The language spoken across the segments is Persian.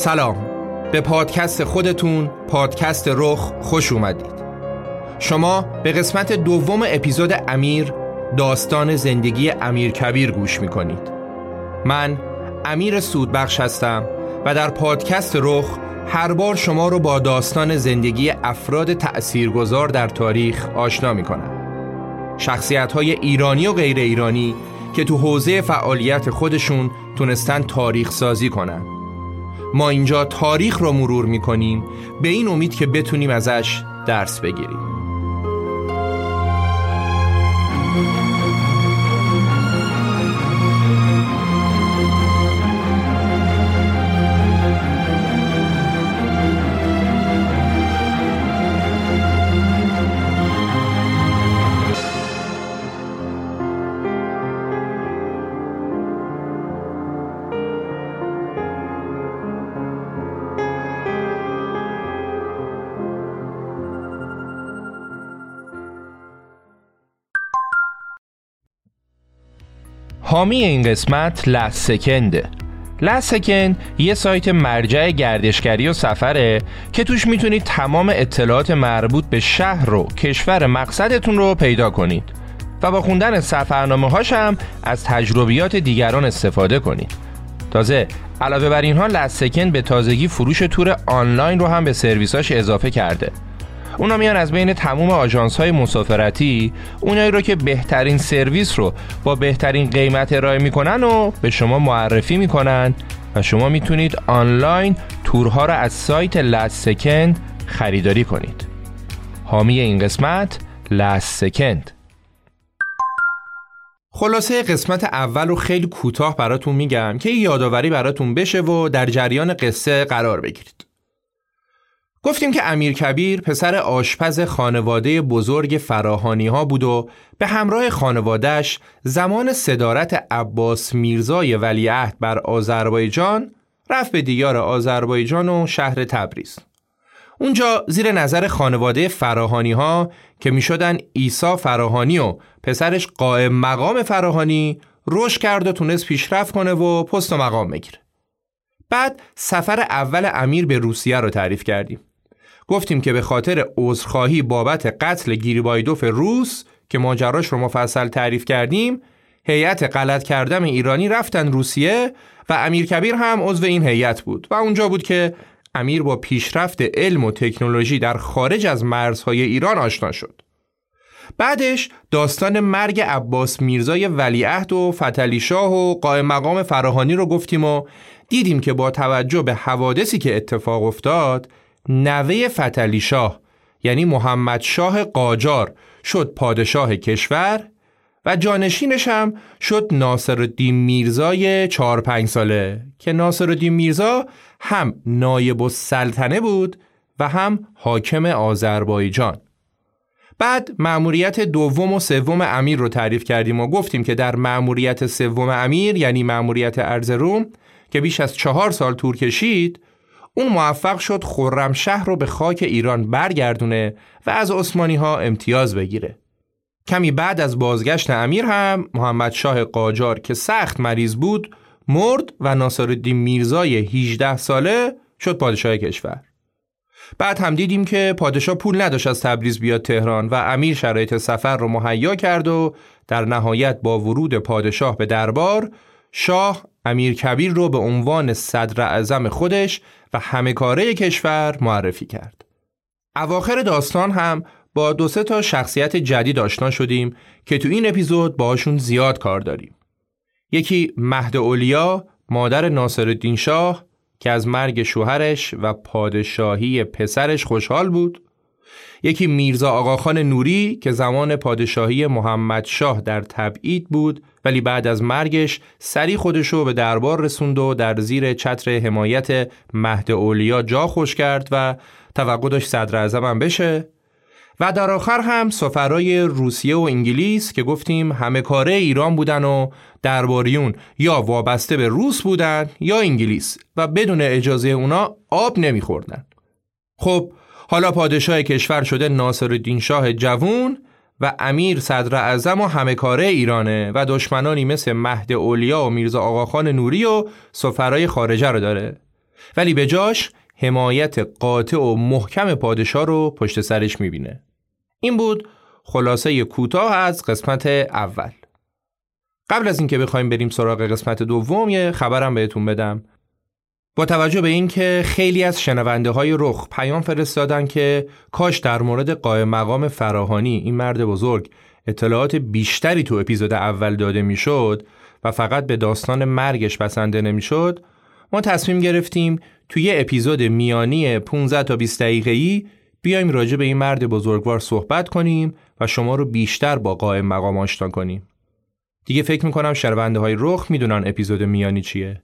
سلام. به پادکست خودتون پادکست رخ خوش اومدید. شما به قسمت دوم اپیزود امیر داستان زندگی امیر کبیر گوش می‌کنید. من امیر سودبخش هستم و در پادکست رخ هر بار شما رو با داستان زندگی افراد تأثیرگذار در تاریخ آشنا می‌کنم. شخصیت های ایرانی و غیر ایرانی که تو حوزه فعالیت خودشون تونستن تاریخ سازی کنن. ما اینجا تاریخ رو مرور می‌کنیم. به این امید که بتونیم ازش درس بگیریم. حامی این قسمت لسکنده لسکن یه سایت مرجع گردشگری و سفره که توش می‌تونید تمام اطلاعات مربوط به شهر و کشور مقصدتون رو پیدا کنید و با خوندن سفرنامه هاش هم از تجربیات دیگران استفاده کنید. تازه علاوه بر اینها لسکن به تازگی فروش تور آنلاین رو هم به سرویساش اضافه کرده. اونا میان از بین تموم آژانس های مسافرتی اونایی رو که بهترین سرویس رو با بهترین قیمت ارائه می‌کنن و به شما معرفی می‌کنن و شما می‌تونید آنلاین تورها رو از سایت لست سکند خریداری کنید. حامی این قسمت لست سکند خلاصه قسمت اول رو خیلی کوتاه براتون میگم که یادآوری براتون بشه و در جریان قصه قرار بگیرید. گفتیم که امیر کبیر پسر آشپز خانواده بزرگ فراهانی ها بود و به همراه خانوادهش زمان صدارت عباس میرزای ولیعهد بر آذربایجان رفت به دیار آذربایجان و شهر تبریز. اونجا زیر نظر خانواده فراهانی ها که می شدن ایسا فراهانی و پسرش قائم مقام فراهانی رشد کرد و تونست پیشرفت کنه و پست و مقام بگیره. بعد سفر اول امیر به روسیه رو تعریف کردیم. گفتیم که به خاطر عذرخواهی بابت قتل گیریبایدوف روس که ماجراش رو مفصل تعریف کردیم هیئت غلط کردم ایرانی رفتن روسیه و امیر کبیر هم عضو این هیئت بود و اونجا بود که امیر با پیشرفت علم و تکنولوژی در خارج از مرزهای ایران آشنا شد. بعدش داستان مرگ عباس میرزای ولیعهد و فتلی شاه و قائم مقام فراهانی رو گفتیم و دیدیم که با توجه به حوادثی که اتفاق افتاد نوه فتلی شاه یعنی محمد شاه قاجار شد پادشاه کشور و جانشینش هم شد ناصر الدین میرزای چهار پنج ساله که ناصر الدین میرزا هم نایب السلطنه بود و هم حاکم آذربایجان. بعد مأموریت دوم و سوم امیر رو تعریف کردیم و گفتیم که در مأموریت سوم امیر یعنی مأموریت ارزروم که بیش از چهار سال طول کشید اون موفق شد خرمشهر رو به خاک ایران برگردونه و از عثمانی ها امتیاز بگیره. کمی بعد از بازگشت امیر هم محمد شاه قاجار که سخت مریض بود مرد و ناصرالدین میرزای 18 ساله شد پادشاه کشور. بعد هم دیدیم که پادشاه پول نداشت از تبریز بیاد تهران و امیر شرایط سفر رو مهیا کرد و در نهایت با ورود پادشاه به دربار شاه امیر کبیر رو به عنوان صدر اعظم خودش و همه کاره کشور معرفی کرد. اواخر داستان هم با دو سه تا شخصیت جدید آشنا شدیم که تو این اپیزود باشون زیاد کار داریم. یکی مهد اولیا مادر ناصرالدین شاه که از مرگ شوهرش و پادشاهی پسرش خوشحال بود یکی میرزا آقاخان نوری که زمان پادشاهی محمد شاه در تبعید بود ولی بعد از مرگش سری خودشو به دربار رسوند و در زیر چتر حمایت مهد اولیا جا خوش کرد و توقع داشت صدر هم بشه. و در آخر هم سفرای روسیه و انگلیس که گفتیم همه کاره ایران بودن و درباریون یا وابسته به روس بودن یا انگلیس و بدون اجازه اونا آب نمیخوردن. خب حالا پادشاه کشور شده ناصر شاه جوون و امیر صدر اعظم و همه کاره ایرانه و دشمنانی مثل مهد اولیا و میرزا آقاخان نوری و سفرای خارجه رو داره. ولی به جاش حمایت قاطع و محکم پادشاه رو پشت سرش می‌بینه. این بود خلاصه کوتاه از قسمت اول. قبل از اینکه بخوایم بریم سراغ قسمت دوم یه خبرم بهتون بدم. با توجه به اینکه خیلی از شنونده های رخ پیام فرستادن که کاش در مورد قائم مقام فراهانی این مرد بزرگ اطلاعات بیشتری تو اپیزود اول داده می‌شد و فقط به داستان مرگش بسنده نمی‌شد ما تصمیم گرفتیم توی اپیزود میانی 15 تا 20 دقیقه‌ای بیایم راجع به این مرد بزرگوار صحبت کنیم و شما رو بیشتر با قائم مقام آشنا کنیم. دیگه فکر می‌کنم شنونده های رخ می‌دونن اپیزود میانی چیه.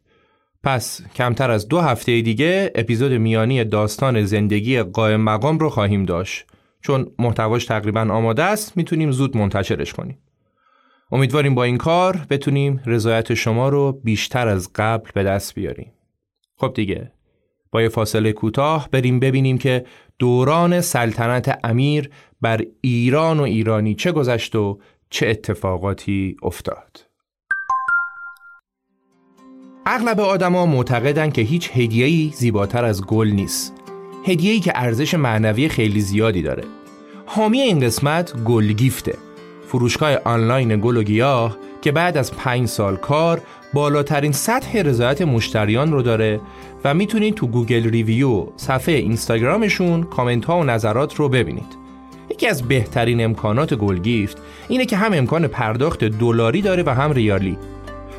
پس کمتر از دو هفته دیگه اپیزود میانی داستان زندگی قائم مقام رو خواهیم داشت چون محتواش تقریبا آماده است می‌تونیم زود منتشرش کنیم. امیدواریم با این کار بتونیم رضایت شما رو بیشتر از قبل به دست بیاریم. خب دیگه با یه فاصله کوتاه بریم ببینیم که دوران سلطنت امیر بر ایران و ایرانی چه گذشت و چه اتفاقاتی افتاد اغلب آدما معتقدن که هیچ هدیه‌ای زیباتر از گل نیست. هدیه‌ای که ارزش معنوی خیلی زیادی داره. حامی این قسمت گل گیفته. فروشگاه آنلاین گل و گیاه که بعد از پنج سال کار بالاترین سطح رضایت مشتریان رو داره و می‌تونید تو Google Review صفحه اینستاگرامشون کامنت ها و نظرات رو ببینید. یکی از بهترین امکانات گل گیفت اینه که هم امکان پرداخت دلاری داره و هم ریالی.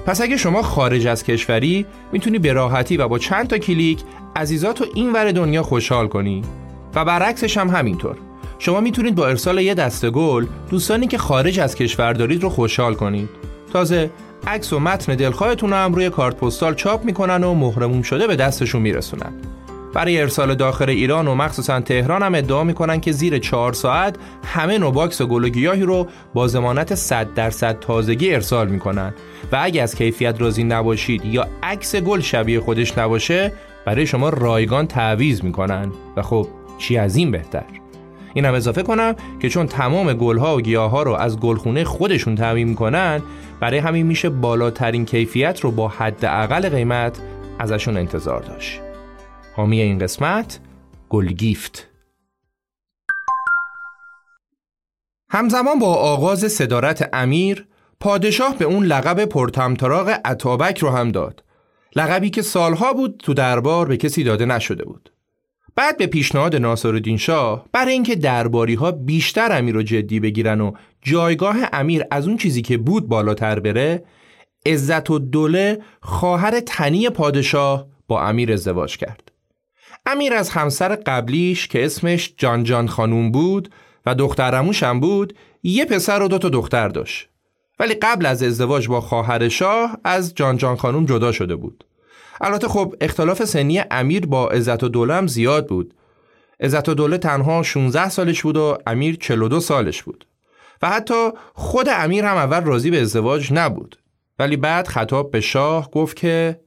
پس اگه شما خارج از کشوری می‌تونی به راحتی و با چند تا کلیک عزیزات رو این ور دنیا خوشحال کنی. و برعکسش هم همینطور. شما می‌تونید با ارسال یه دسته گل دوستانی که خارج از کشور دارید رو خوشحال کنید. تازه عکس و متن دلخواهتون هم روی کارت پستال چاپ می‌کنن و مهرموم شده به دستشون میرسونن. برای ارسال داخل ایران و مخصوصا تهران هم ادعا می‌کنن که زیر چهار ساعت همه نوع box و گل و گیاهی رو با ضمانت 100 درصد تازگی ارسال می‌کنن. و اگه از کیفیت راضی نباشید یا عکس گل شبیه خودش نباشه برای شما رایگان تعویض می‌کنن. و خب چی از این بهتر؟ اینم اضافه کنم که چون تمام گلها و گیاها رو از گلخونه خودشون تامین می‌کنن برای همین میشه بالاترین کیفیت رو با حداقل قیمت ازشون انتظار داشت. حامی این قسمت گلگیفت همزمان با آغاز صدارت امیر پادشاه به اون لقب پرتمطراق عطابک رو هم داد. لقبی که سالها بود تو دربار به کسی داده نشده بود. بعد به پیشنهاد ناصرالدین شاه برای اینکه درباری ها بیشتر امیر رو جدی بگیرن و جایگاه امیر از اون چیزی که بود بالاتر بره عزت و دوله خواهر تنی پادشاه با امیر ازدواج کرد. امیر از همسر قبلیش که اسمش جان جان خانوم بود و دخترموش هم بود یه پسر و دو تا دختر داشت. ولی قبل از ازدواج با خواهر شاه از جان جان خانوم جدا شده بود. البته خب اختلاف سنی امیر با عزت و دوله زیاد بود. عزت و دوله تنها 16 سالش بود و امیر 42 سالش بود. و حتی خود امیر هم اول راضی به ازدواج نبود. ولی بعد خطاب به شاه گفت که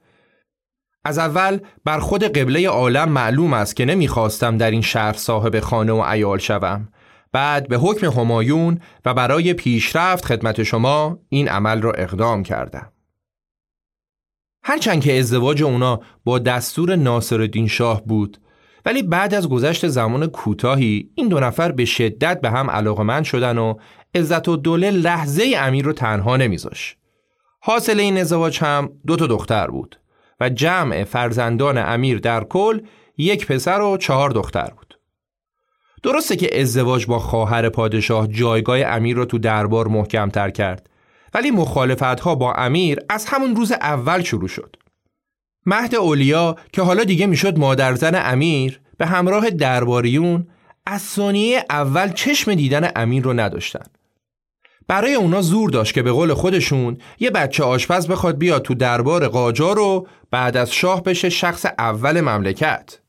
از اول بر خود قبله عالم معلوم است که نمی‌خواستم در این شهر صاحب خانه و ایال شوم. بعد به حکم همایون و برای پیشرفت خدمت شما این عمل را اقدام کردم. هرچند که ازدواج اونا با دستور ناصرالدین شاه بود ولی بعد از گذشت زمان کوتاهی این دو نفر به شدت به هم علاقمند شدن و عزت و دوله لحظه امیر رو تنها نمیذاش. حاصل این ازدواج هم دو تا دختر بود. و جمع فرزندان امیر در کل یک پسر و چهار دختر بود. درسته که ازدواج با خواهر پادشاه جایگاه امیر رو تو دربار محکم تر کرد ولی مخالفت ها با امیر از همون روز اول شروع شد. مهد اولیا که حالا دیگه می‌شد مادرزن امیر به همراه درباریون از ثانیه اول چشم دیدن امیر رو نداشتن. برای اونا زور داشت که به قول خودشون یه بچه آشپز بخواد بیاد تو دربار قاجار رو بعد از شاه بشه شخص اول مملکت.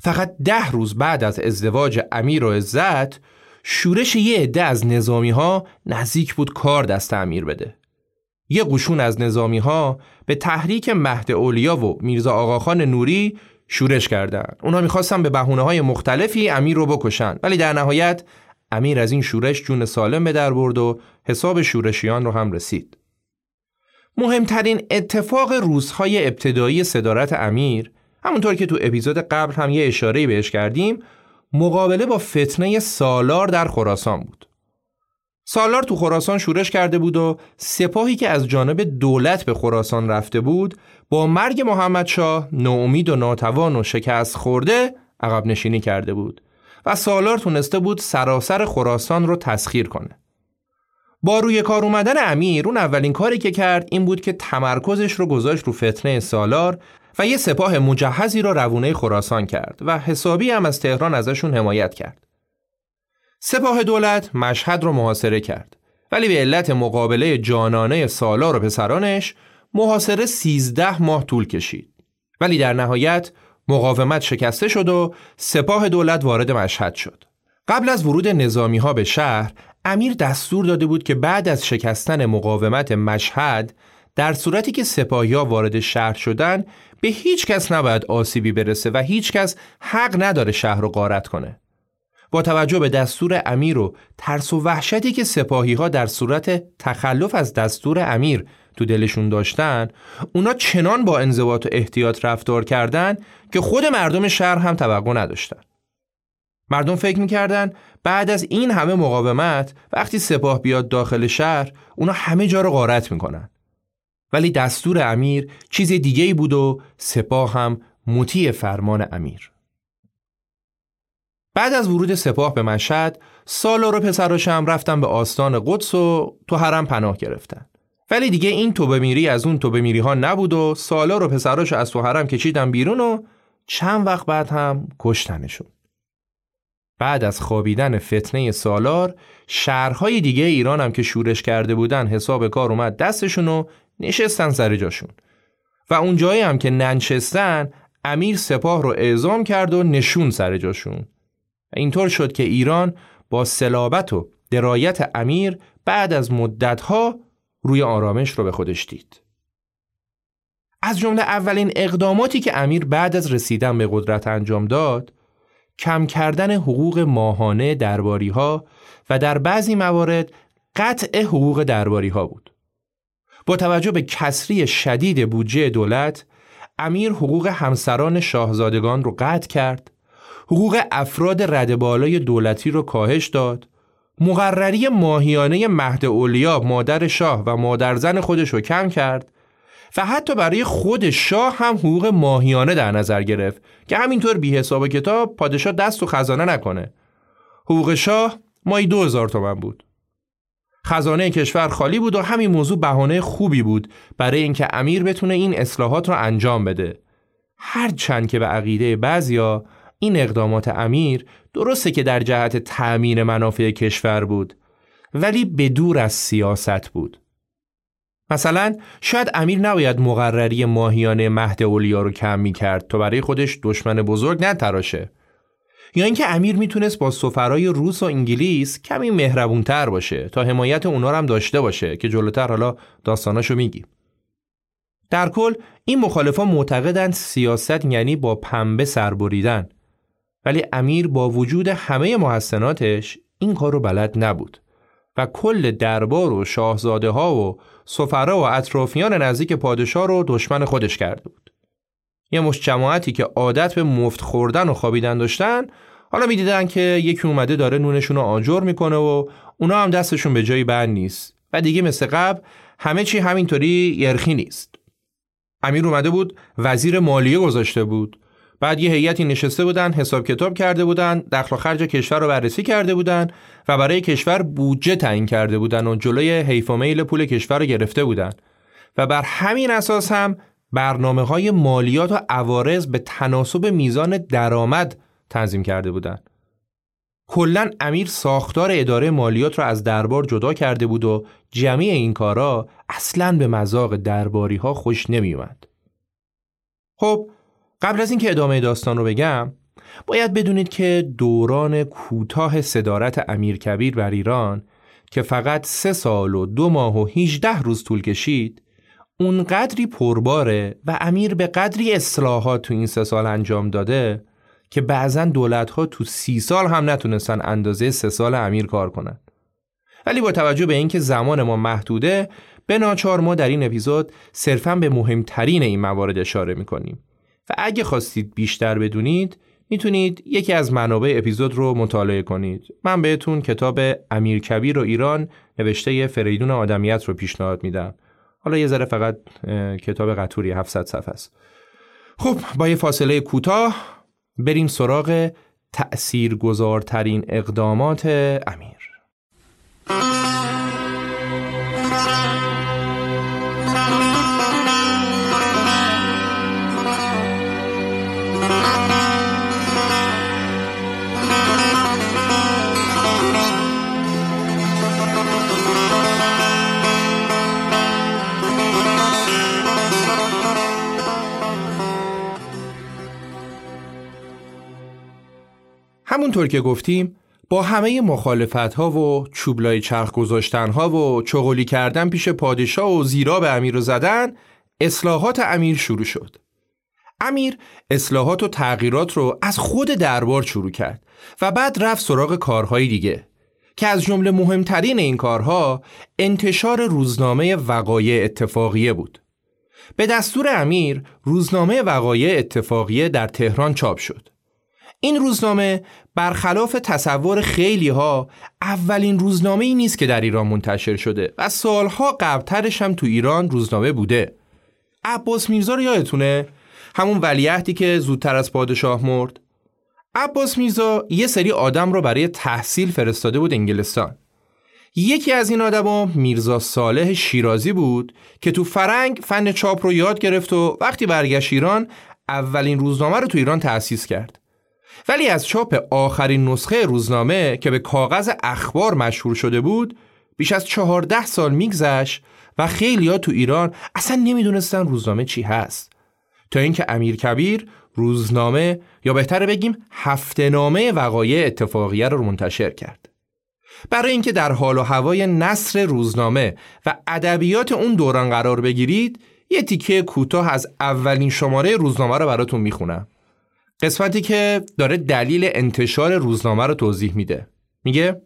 فقط ده روز بعد از ازدواج امیر و عزت شورش یه عده از نظامی ها نزدیک بود کار دست امیر بده. یه قشون از نظامی ها به تحریک مهد اولیا و میرزا آقاخان نوری شورش کردند. اونا می‌خواستن به بهونه های مختلفی امیر رو بکشن ولی در نهایت امیر از این شورش جون سالم به در برد و حساب شورشیان رو هم رسید. مهمترین اتفاق روزهای ابتدایی صدارت امیر همونطور که تو اپیزود قبل هم یه اشاره بهش کردیم مقابله با فتنه سالار در خراسان بود. سالار تو خراسان شورش کرده بود و سپاهی که از جانب دولت به خراسان رفته بود با مرگ محمد شاه ناامید و ناتوان و شکست خورده عقب نشینی کرده بود و سالار تونسته بود سراسر خراسان رو تسخیر کنه. با روی کار اومدن امیر اون اولین کاری که کرد این بود که تمرکزش رو گذاشت رو فتنه سالار و یه سپاه مجهزی را روونه خراسان کرد و حسابی هم از تهران ازشون حمایت کرد. سپاه دولت مشهد رو محاصره کرد ولی به علت مقابله جانانه سالار و پسرانش محاصره 13 ماه طول کشید. ولی در نهایت مقاومت شکسته شد و سپاه دولت وارد مشهد شد. قبل از ورود نظامی ها به شهر امیر دستور داده بود که بعد از شکستن مقاومت مشهد در صورتی که سپاهی ها وارد شهر شدن به هیچ کس نباید آسیبی برسه و هیچ کس حق نداره شهر رو غارت کنه. با توجه به دستور امیر و ترس و وحشتی که سپاهی ها در صورت تخلف از دستور امیر تو دلشون داشتن اونا چنان با انضباط و احتیاط رفتار کردن که خود مردم شهر هم توقع نداشتن. مردم فکر می‌کردن بعد از این همه مقاومت وقتی سپاه بیاد داخل شهر اونا همه جا رو غارت می‌کنن. ولی دستور امیر چیز دیگه ای بود و سپاه هم مطیع فرمان امیر. بعد از ورود سپاه به مشهد سالار و پسراش هم رفتن به آستان قدس و تو حرم پناه گرفتن. ولی دیگه این توبه میری از اون توبه میری ها نبود و سالار و پسراش از تو حرم کشیدن بیرون و چند وقت بعد هم کشتنشون. بعد از خوابیدن فتنه سالار شهرهای دیگه ایران هم که شورش کرده بودن حساب کار اومد دستشون و نشستن سر جاشون. و اون جایی هم که ننشستن امیر سپاه رو اعزام کرد و نشون سر جاشون. اینطور شد که ایران با سلابت و درایت امیر بعد از مدتها روی آرامش رو به خودش دید. از جمله اولین اقداماتی که امیر بعد از رسیدن به قدرت انجام داد، کم کردن حقوق ماهانه درباری ها و در بعضی موارد قطع حقوق درباری ها بود. با توجه به کسری شدید بودجه دولت، امیر حقوق همسران شاهزادگان رو قطع کرد، حقوق افراد رد بالای دولتی رو کاهش داد مقرری ماهیانه مهد اولیا مادر شاه و مادر زن خودش رو کم کرد و حتی برای خود شاه هم حقوق ماهیانه در نظر گرفت که همینطور بی حساب کتاب پادشاه دست و خزانه نکنه. حقوق شاه مایی دو هزار تومن بود. خزانه کشور خالی بود و همین موضوع بهانه خوبی بود برای اینکه امیر بتونه این اصلاحات رو انجام بده. هرچند که به عقیده بعضیا این اقدامات امیر درسته که در جهت تأمین منافع کشور بود ولی به دور از سیاست بود. مثلا شاید امیر نباید مقرری ماهیانه مهد اولیا رو کم می کرد تا برای خودش دشمن بزرگ نتراشه. یا اینکه امیر می‌تونست با سفرای روس و انگلیس کمی مهربونتر باشه تا حمایت اونا هم داشته باشه که جلوتر حالا داستاناشو میگیم در کل این مخالفان معتقدند سیاست یعنی با پنبه سربریدن ولی امیر با وجود همه محسناتش این کار رو بلد نبود و کل دربار و شاهزاده ها و سفرا و اطرافیان نزدیک پادشاه رو دشمن خودش کرده بود. یه مش جماعتی که عادت به مفت خوردن و خوابیدن داشتن حالا می‌دیدن که یکی اومده داره نونشون رو آجر می‌کنه و اونا هم دستشون به جایی بند نیست و دیگه مثل قبل همه چی همینطوری یرخی نیست. امیر اومده بود وزیر مالیه گذاشته بود بعد یه هیئتی نشسته بودن حساب کتاب کرده بودن دخل و خرج کشور رو بررسی کرده بودن و برای کشور بودجه تعیین کرده بودن و جلوی حیف و میل پول کشور رو گرفته بودن و بر همین اساس هم برنامه های مالیات و عوارض به تناسب میزان درآمد تنظیم کرده بودند. کلا امیر ساختار اداره مالیات را از دربار جدا کرده بود و جمعی این کارا اصلا به مذاق درباری ها خوش نمی اومد. خب قبل از اینکه ادامه داستان رو بگم باید بدونید که دوران کوتاه صدارت امیر کبیر بر ایران که فقط سه سال و دو ماه و 18 روز طول کشید اون قدری پرباره و امیر به قدری اصلاحات تو این سه سال انجام داده که بعضا دولت ها تو سی سال هم نتونستن اندازه سه سال امیر کار کنن. ولی با توجه به اینکه زمان ما محدوده به ناچار ما در این اپیزود صرفا به مهمترین این موارد اشاره می‌کنیم. و اگه خواستید بیشتر بدونید می‌تونید یکی از منابع اپیزود رو مطالعه کنید. من بهتون کتاب امیر کبیر و ایران نوشته فریدون آدمیت رو پیشنهاد میدم. حالا یه ذره فقط کتاب قطوری 700 صفحه است. خب با یه فاصله کوتاه بریم سراغ تأثیر گذارترین اقدامات امیر. همونطور که گفتیم با همه مخالفت ها و چوبلای چرخ گذاشتن ها و چغلی کردن پیش پادشاه و زیرا به امیر زدن اصلاحات امیر شروع شد. امیر اصلاحات و تغییرات رو از خود دربار شروع کرد و بعد رفت سراغ کارهای دیگه که از جمله مهمترین این کارها انتشار روزنامه وقایع اتفاقیه بود. به دستور امیر روزنامه وقایع اتفاقیه در تهران چاپ شد. این روزنامه برخلاف تصور خیلی ها اولین روزنامه ای نیست که در ایران منتشر شده و سالها قبلترش هم تو ایران روزنامه بوده. عباس میرزا رو یادتونه؟ همون ولیعهدی که زودتر از پادشاه مرد؟ عباس میرزا یه سری آدم رو برای تحصیل فرستاده بود انگلستان. یکی از این آدما میرزا صالح شیرازی بود که تو فرنگ فن چاپ رو یاد گرفت و وقتی برگشت ایران اولین روزنامه رو تو ایران تأسیس کرد. ولی از چاپ آخرین نسخه روزنامه که به کاغذ اخبار مشهور شده بود بیش از چهارده سال میگذشت و خیلی ها تو ایران اصلا نمی‌دونستن روزنامه چی هست. تا اینکه امیر کبیر روزنامه یا بهتره بگیم هفته نامه وقایع اتفاقیه رو منتشر کرد. برای اینکه در حال و هوای نصر روزنامه و ادبیات اون دوران قرار بگیرید یه تیکه کوتاه از اولین شماره روزنامه رو براتون می‌خونم. قسمتی که داره دلیل انتشار روزنامه رو توضیح میده. میگه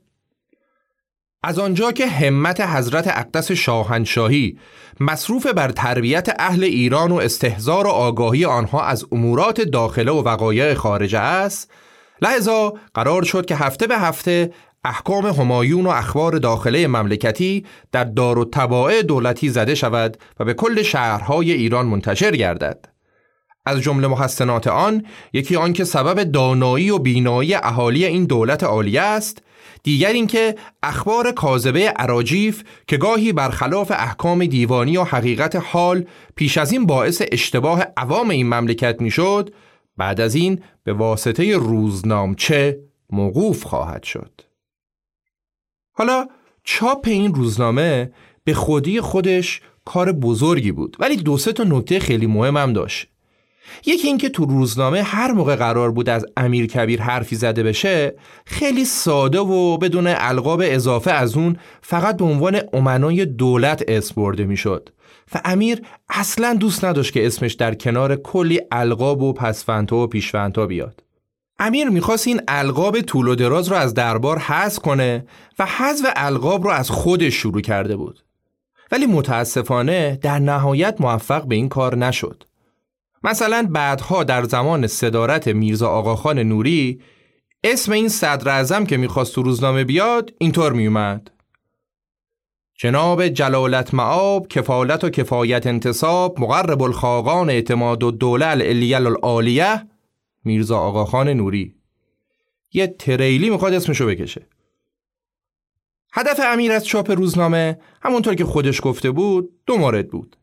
از آنجا که همت حضرت اقدس شاهنشاهی مصروف بر تربیت اهل ایران و استهزار و آگاهی آنها از امورات داخله و وقایع خارجه است لحظا قرار شد که هفته به هفته احکام همایون و اخبار داخله مملکتی در دار و دولتی زده شود و به کل شهرهای ایران منتشر گردد. از جمله محسنات آن یکی آنکه سبب دانایی و بینایی اهالی این دولت عالیه است دیگر اینکه اخبار کاذبه عراجیف که گاهی برخلاف احکام دیوانی و حقیقت حال پیش از این باعث اشتباه عوام این مملکت می‌شد بعد از این به واسطه روزنامچه موقوف خواهد شد. حالا چاپ این روزنامه به خودی خودش کار بزرگی بود ولی دو سه تا نکته خیلی مهم هم داشت. یکی اینکه تو روزنامه هر موقع قرار بود از امیر کبیر حرفی زده بشه خیلی ساده و بدون القاب اضافه از اون فقط به عنوان امنای دولت اسم برده می‌شد. و امیر اصلا دوست نداشت که اسمش در کنار کلی القاب و پسفنتا و پیشفنتا بیاد. امیر می‌خواست این القاب طول و دراز رو از دربار حذف کنه و حذف القاب رو از خودش شروع کرده بود. ولی متاسفانه در نهایت موفق به این کار نشد. مثلا بعدها در زمان صدارت میرزا آقاخان نوری اسم این صدر ازم که می‌خواست تو روزنامه بیاد اینطور میومد جناب جلالت معاب کفالت و کفایت انتصاب مقرب الخاقان اعتماد و دوله الیل العالیه میرزا آقاخان نوری. یه تریلی می‌خواد اسمشو بکشه. هدف امیر از چاپ روزنامه همونطور که خودش گفته بود دو مورد بود.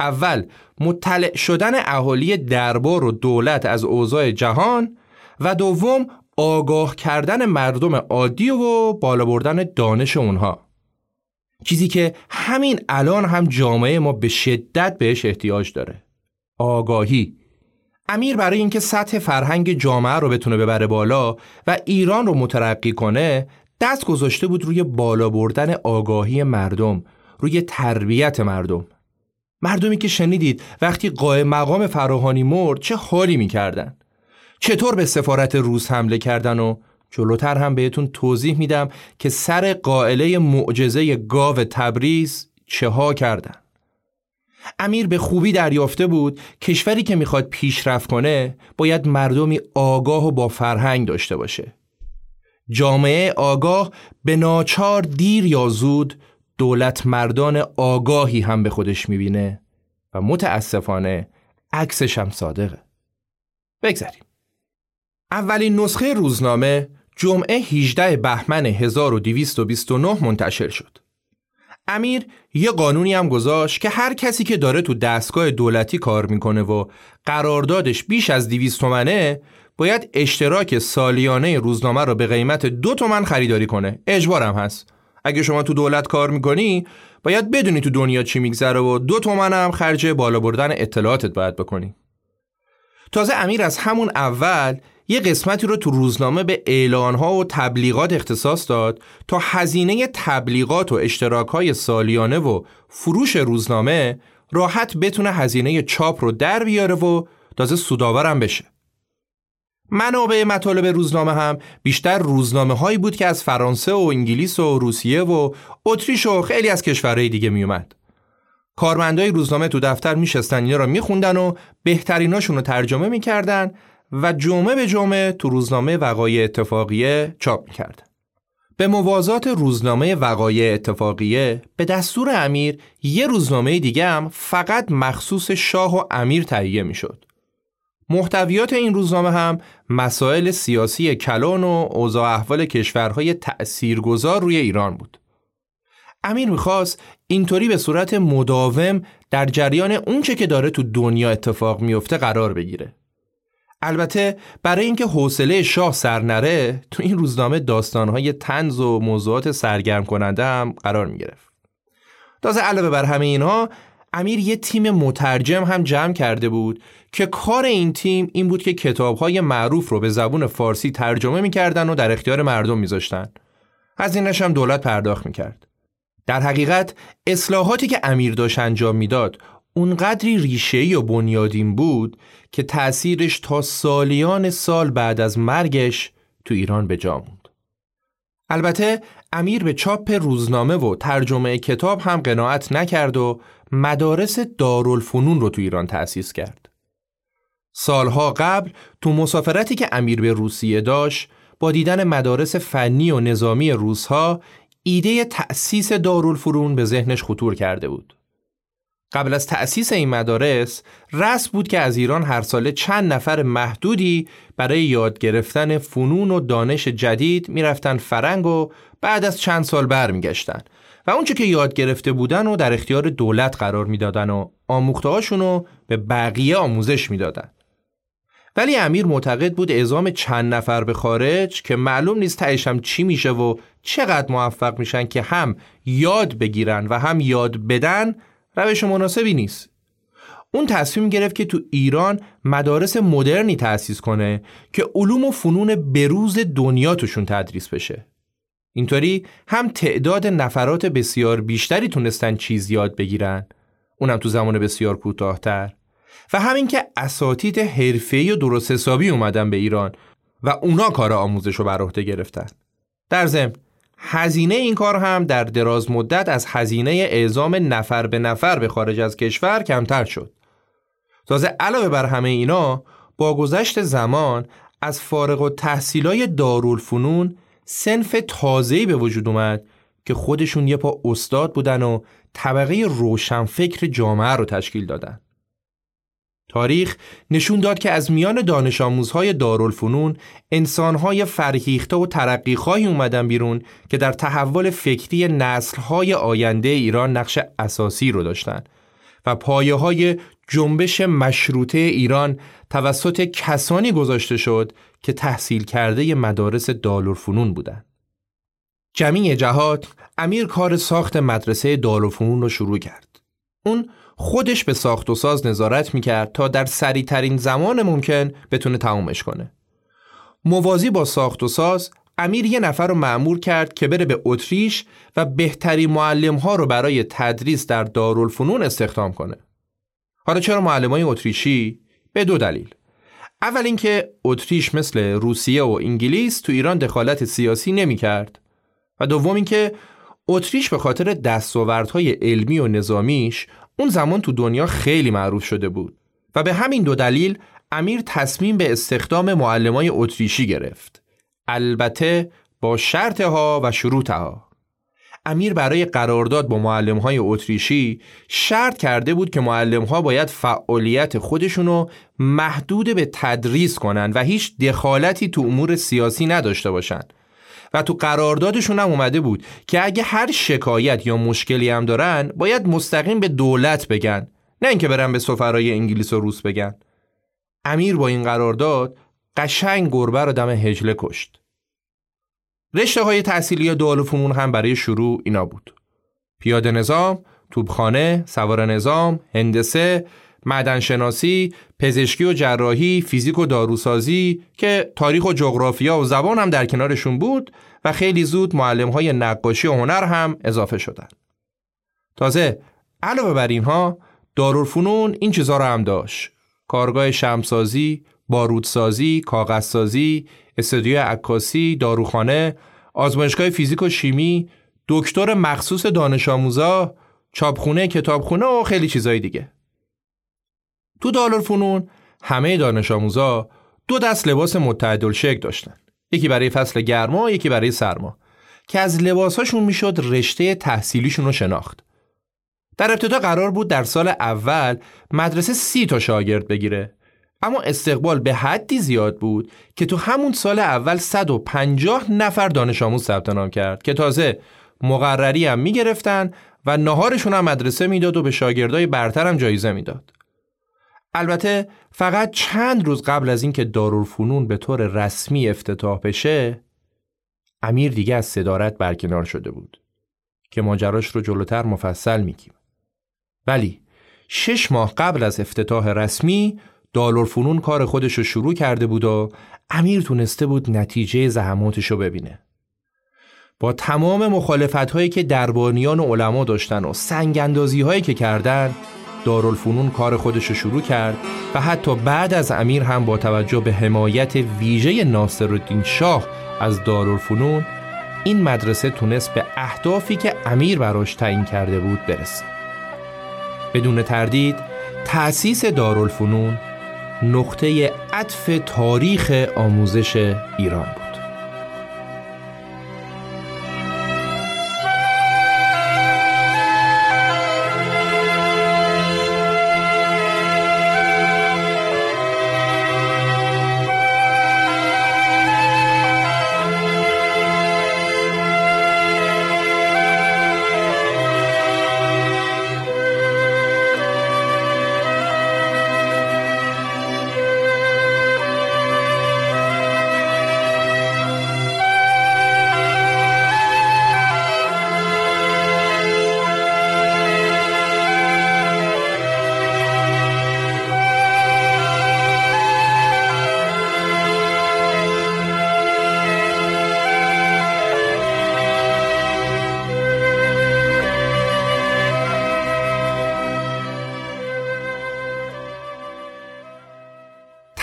اول مطلع شدن اهالی دربار و دولت از اوضاع جهان و دوم آگاه کردن مردم عادی و بالا بردن دانش اونها. چیزی که همین الان هم جامعه ما به شدت بهش احتیاج داره. آگاهی. امیر برای اینکه سطح فرهنگ جامعه رو بتونه ببره بالا و ایران رو مترقی کنه دست گذاشته بود روی بالا بردن آگاهی مردم روی تربیت مردم. مردمی که شنیدید وقتی قائم مقام فراهانی مرد چه حالی می‌کردن؟ چطور به سفارت روس حمله کردن و جلوتر هم بهتون توضیح میدم که سر قائله معجزه گاو تبریز چه ها کردن؟ امیر به خوبی دریافته بود کشوری که می‌خواد پیشرفت کنه باید مردمی آگاه و با فرهنگ داشته باشه. جامعه آگاه به ناچار دیر یا زود دولت مردان آگاهی هم به خودش می‌بینه و متاسفانه عکسش هم صادقه. بگذاریم اولین نسخه روزنامه جمعه 18 بهمن 1229 منتشر شد. امیر یه قانونی هم گذاشت که هر کسی که داره تو دستگاه دولتی کار می‌کنه و قراردادش بیش از 200 تومنه باید اشتراک سالیانه روزنامه رو به قیمت دو تومن خریداری کنه. اجبارم هست. اگه شما تو دولت کار می‌کنی باید بدونی تو دنیا چی میگذره و دو تومن هم خرج بالا بردن اطلاعاتت باید بکنی. تازه امیر از همون اول یه قسمتی رو تو روزنامه به اعلانها و تبلیغات اختصاص داد تا هزینه تبلیغات و اشتراکهای سالیانه و فروش روزنامه راحت بتونه هزینه چاپ رو در بیاره و تازه سوداورم بشه. منابع مطالب روزنامه هم بیشتر روزنامه هایی بود که از فرانسه و انگلیس و روسیه و اتریش و خیلی از کشورهای دیگه میومد. کارمندای روزنامه تو دفتر میشستن اینا را میخوندن و بهتریناشون رو ترجمه می‌کردن و جمعه به جمعه تو روزنامه وقایع اتفاقیه چاپ می‌کردن. به موازات روزنامه وقایع اتفاقیه به دستور امیر یه روزنامه دیگه هم فقط مخصوص شاه و امیر تهیه می‌شد. محتویات این روزنامه هم مسائل سیاسی کلان و اوضاع احوال کشورهای تأثیرگذار روی ایران بود. امیر می‌خواست اینطوری به صورت مداوم در جریان اونچه که داره تو دنیا اتفاق میفته قرار بگیره. البته برای اینکه حوصله شاه سر نره تو این روزنامه داستانهای تنز و موضوعات سرگرم کننده هم قرار می‌گرفت. تازه علاوه بر همه اینها امیر یه تیم مترجم هم جمع کرده بود که کار این تیم این بود که کتابهای معروف رو به زبون فارسی ترجمه می‌کردن و در اختیار مردم میذاشتن. از اینش هم دولت پرداخت می‌کرد. در حقیقت اصلاحاتی که امیر داشت انجام می‌داد اونقدری ریشه‌ای و بنیادین بود که تأثیرش تا سالیان سال بعد از مرگش تو ایران به جا موند. البته امیر به چاپ روزنامه و ترجمه کتاب هم قناعت نکرد و مدارس دارالفنون رو تو ایران تأسیس کرد. سالها قبل تو مسافرتی که امیر به روسیه داشت با دیدن مدارس فنی و نظامی روسها ایده تأسیس دارالفنون به ذهنش خطور کرده بود. قبل از تأسیس این مدارس رسم بود که از ایران هر ساله چند نفر محدودی برای یاد گرفتن فنون و دانش جدید می‌رفتن فرنگ و بعد از چند سال برمیگشتن و اونچه که یاد گرفته بودن و در اختیار دولت قرار می‌دادن و آموخته رو به بقیه آموزش می‌دادن. ولی امیر معتقد بود اعزام چند نفر به خارج که معلوم نیست هم چی میشه و چقدر موفق میشن که هم یاد بگیرن و هم یاد بدن روش مناسبی نیست. اون تصمیم گرفت که تو ایران مدارس مدرنی تأسیس کنه که علوم و فنون بروز دنیا توشون تدریس بشه. اینطوری هم تعداد نفرات بسیار بیشتری تونستن چیز یاد بگیرن اونم تو زمان بسیار کوتاهتر و همین که اساتید حرفه‌ای و درست حسابی اومدن به ایران و اونا کار آموزش رو بر عهده گرفتن در ضمن هزینه این کار هم در دراز مدت از هزینه اعزام نفر به نفر به خارج از کشور کمتر شد تازه علاوه بر همه اینا با گذشت زمان از فارغ و تحصیلای دارالفنون سنف تازه‌ای به وجود اومد که خودشون یه پا استاد بودن و طبقه روشنفکر جامعه رو تشکیل دادن. تاریخ نشون داد که از میان دانش آموزهای دارالفنون انسانهای فرهیخته و ترقیخواهی اومدن بیرون که در تحول فکری نسلهای آینده ایران نقش اساسی رو داشتن و پایه های جنبش مشروطه ایران توسط کسانی گذاشته شد که تحصیل کرده مدارس دارالفنون بودند. جمیع جهات امیر کار ساخت مدرسه دارالفنون رو شروع کرد. اون خودش به ساخت و ساز نظارت می‌کرد تا در سریعترین زمان ممکن بتونه تمومش کنه. موازی با ساخت و ساز امیر یه نفر رو معمور کرد که بره به اتریش و بهترین معلم ها رو برای تدریس در دارالفنون استخدام کنه. حالا چرا معلم های اتریشی؟ به دو دلیل. اول اینکه اتریش مثل روسیه و انگلیس تو ایران دخالت سیاسی نمی کرد و دوم اینکه اتریش به خاطر دستاوردهای علمی و نظامیش اون زمان تو دنیا خیلی معروف شده بود و به همین دو دلیل امیر تصمیم به استخدام معلمای اتریشی گرفت. البته با شرطها و شروطها. امیر برای قرارداد با معلم های اتریشی شرط کرده بود که معلم ها باید فعالیت خودشونو محدود به تدریس کنند و هیچ دخالتی تو امور سیاسی نداشته باشند و تو قراردادشون هم اومده بود که اگه هر شکایت یا مشکلی هم دارن باید مستقیم به دولت بگن نه اینکه برن به سفرای انگلیس و روس بگن. امیر با این قرارداد قشنگ گربه رو دم هجله کشت. رشته های تحصیلی دول فنون هم برای شروع اینا بود. پیاده نظام، توبخانه، سوار نظام، هندسه، معدنشناسی، پزشکی و جراحی، فیزیک و داروسازی که تاریخ و جغرافیا و زبان هم در کنارشون بود و خیلی زود معلم های نقاشی و هنر هم اضافه شدند. تازه علاوه بر اینها دارالفنون این چیزها رو هم داشت. کارگاه شمسازی، بارودسازی، کاغذسازی، استودیو عکاسی، داروخانه، آزمایشگاه فیزیک و شیمی، دکتر مخصوص دانش آموزا، چاپخونه، کتابخونه و خیلی چیزای دیگه. تو دارالفنون همه دانش آموزا دو دست لباس متعدل شکل داشتن. یکی برای فصل گرما، یکی برای سرما که از لباساشون می‌شد رشته تحصیلیشون رو شناخت. در ابتدا قرار بود در سال اول مدرسه سی تا شاگرد بگیره اما استقبال به حدی زیاد بود که تو همون سال اول 150 نفر دانش آموز ثبت نام کرد که تازه مقرری هم می‌گرفتن و نهارشون هم مدرسه می‌داد و به شاگردای برتر هم جایزه می‌داد. البته فقط چند روز قبل از اینکه دارالفنون به طور رسمی افتتاح بشه امیر دیگه از صدارت برکنار شده بود که ماجراش رو جلوتر مفصل میگیم. ولی شش ماه قبل از افتتاح رسمی دالورفنون کار خودش رو شروع کرده بود و امیر تونسته بود نتیجه زحماتش رو ببینه. با تمام مخالفت هایی که دربانیان و علما داشتن و سنگ هایی که کردن دارالفنون کار خودش رو شروع کرد و حتی بعد از امیر هم با توجه به حمایت ویژه ناصرالدین شاه از دارالفنون این مدرسه تونست به اهدافی که امیر براش تعیین کرده بود برسه. بدون تردید تأسیس دارالفنون نقطه عطف تاریخ آموزش ایران بود.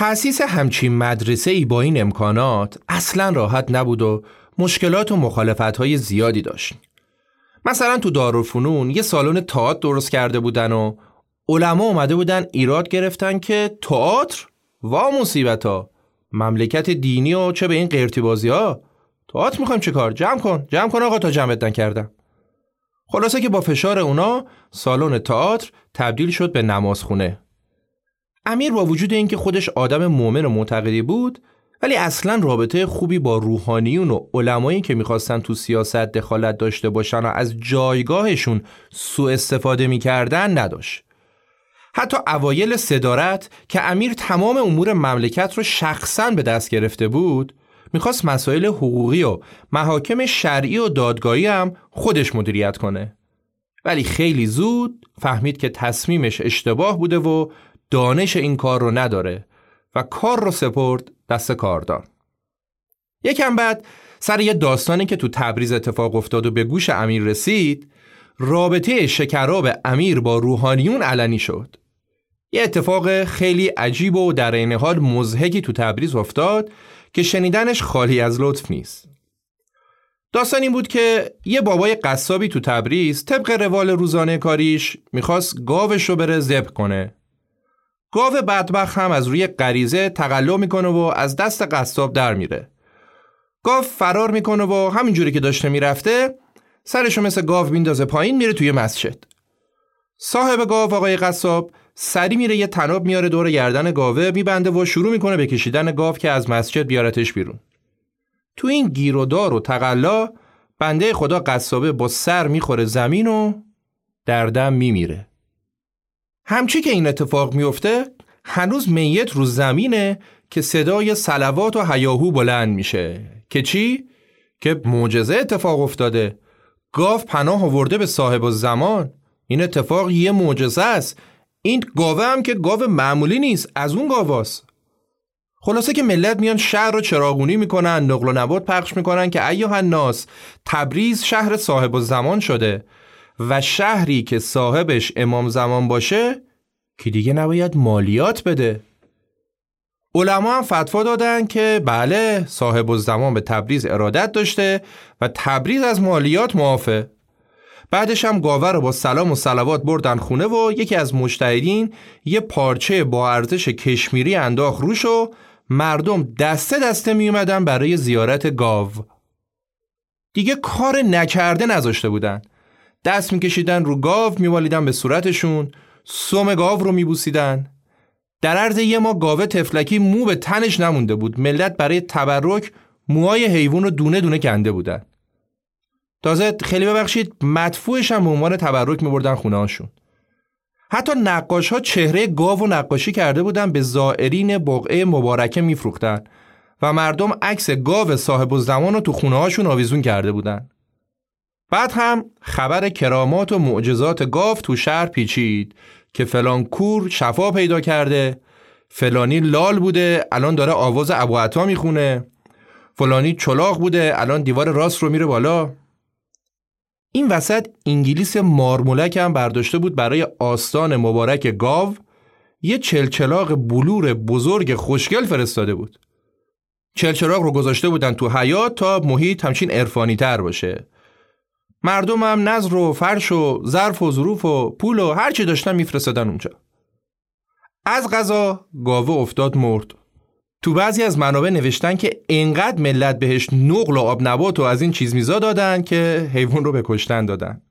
تأسیس همچین مدرسه ای با این امکانات اصلا راحت نبود و مشکلات و مخالفت های زیادی داشت. مثلا تو دارالفنون یه سالن تئاتر درست کرده بودن و علما اومده بودن ایراد گرفتن که تئاتر؟ وا مصیبت ها مملکت دینی و چه به این قیرتی بازی ها؟ تئاتر می‌خوایم چه کار؟ جمع کن! جمع کن آقا تا جمعت نکردم خلاصه که با فشار اونا سالن تئاتر تبدیل شد به نمازخونه. امیر با وجود اینکه خودش آدم مؤمن و معتقدی بود ولی اصلا رابطه خوبی با روحانیون و علمایی که می‌خواستن تو سیاست دخالت داشته باشن و از جایگاهشون سوء استفاده می‌کردن نداشت. حتی اوایل صدارت که امیر تمام امور مملکت رو شخصا به دست گرفته بود می‌خواست مسائل حقوقی و محاکم شرعی و دادگاهی هم خودش مدیریت کنه. ولی خیلی زود فهمید که تصمیمش اشتباه بوده و دانش این کار رو نداره و کار رو سپرد دست کاردان یکم بعد سر یه داستانی که تو تبریز اتفاق افتاد و به گوش امیر رسید رابطه شکراب امیر با روحانیون علنی شد. یه اتفاق خیلی عجیب و در این حال مزهکی تو تبریز افتاد که شنیدنش خالی از لطف نیست. داستان این بود که یه بابای قصابی تو تبریز طبق روال روزانه کاریش می‌خواست گاوش رو بره زب کنه. گاو بدبخ هم از روی غریزه تقلا می‌کنه و از دست قصاب در میره. گاو فرار می‌کنه و همینجوری که داشته می‌رفته سرشو مثل گاو میندازه پایین میره توی مسجد. صاحب گاو آقای قصاب سری میره یه تناب میاره دور گردن گاوه میبنده و شروع می‌کنه به کشیدن گاو که از مسجد بیارتش بیرون. تو این گیر و تقلا بنده خدا قصابه با سر می‌خوره زمین و دردم میمیره. همچی که این اتفاق میفته هنوز میت رو زمینه که صدای سلوات و هیاهو بلند میشه. که چی؟ که معجزه اتفاق افتاده. گاو پناه آورده به صاحب و زمان این اتفاق یه معجزه است. این گاوه هم که گاو معمولی نیست از اون گاواست خلاصه که ملت میان شهر رو چراغونی می‌کنن نقل و نبات پخش می‌کنن که ایوه الناس تبریز شهر صاحب و زمان شده. و شهری که صاحبش امام زمان باشه که دیگه نباید مالیات بده. علما هم فتوا دادن که بله صاحب زمان به تبریز ارادت داشته و تبریز از مالیات معافه. بعدش هم گاوه رو با سلام و سلوات بردن خونه و یکی از مجتهدین یه پارچه با ارزش کشمیری انداخت روش و مردم دسته دسته می اومدن برای زیارت گاو. دیگه کار نکرده نذاشته بودن. دست میکشیدن رو گاو میوالیدن به صورتشون سوم گاو رو میبوسیدن. در عرض یه ما گاوه تفلکی مو به تنش نمونده بود. ملت برای تبرک موهای حیوان رو دونه دونه کنده بودن. تازه خیلی ببخشید مدفوعش هم به عنوان تبرک میبردن خونه هاشون حتی نقاش ها چهره گاو و نقاشی کرده بودن به زائرین بقعه مبارکه میفروختن و مردم عکس گاو صاحب الزمان رو تو خونه هاشون آویزون کرده بودن. بعد هم خبر کرامات و معجزات گاو تو شهر پیچید که فلان کور شفا پیدا کرده فلانی لال بوده الان داره آواز ابو عطا می‌خونه. فلانی چلاق بوده الان دیوار راست رو میره بالا. این وسط انگلیس مارمولک هم برداشته بود برای آستان مبارک گاو یه چلچلاق بلور بزرگ خوشگل فرستاده بود. چلچلاق رو گذاشته بودن تو حیات تا محیط همچین ارفانی تر باشه. مردم هم نظر و فرش و ظرف و ظروف و پول و هرچی داشتن میفرستادن اونجا. از غذا گاوه افتاد مرد. تو بعضی از منابع نوشتن که انقدر ملت بهش نقل و آب نبات و از این چیز میزا دادن که حیوان رو به کشتن دادن.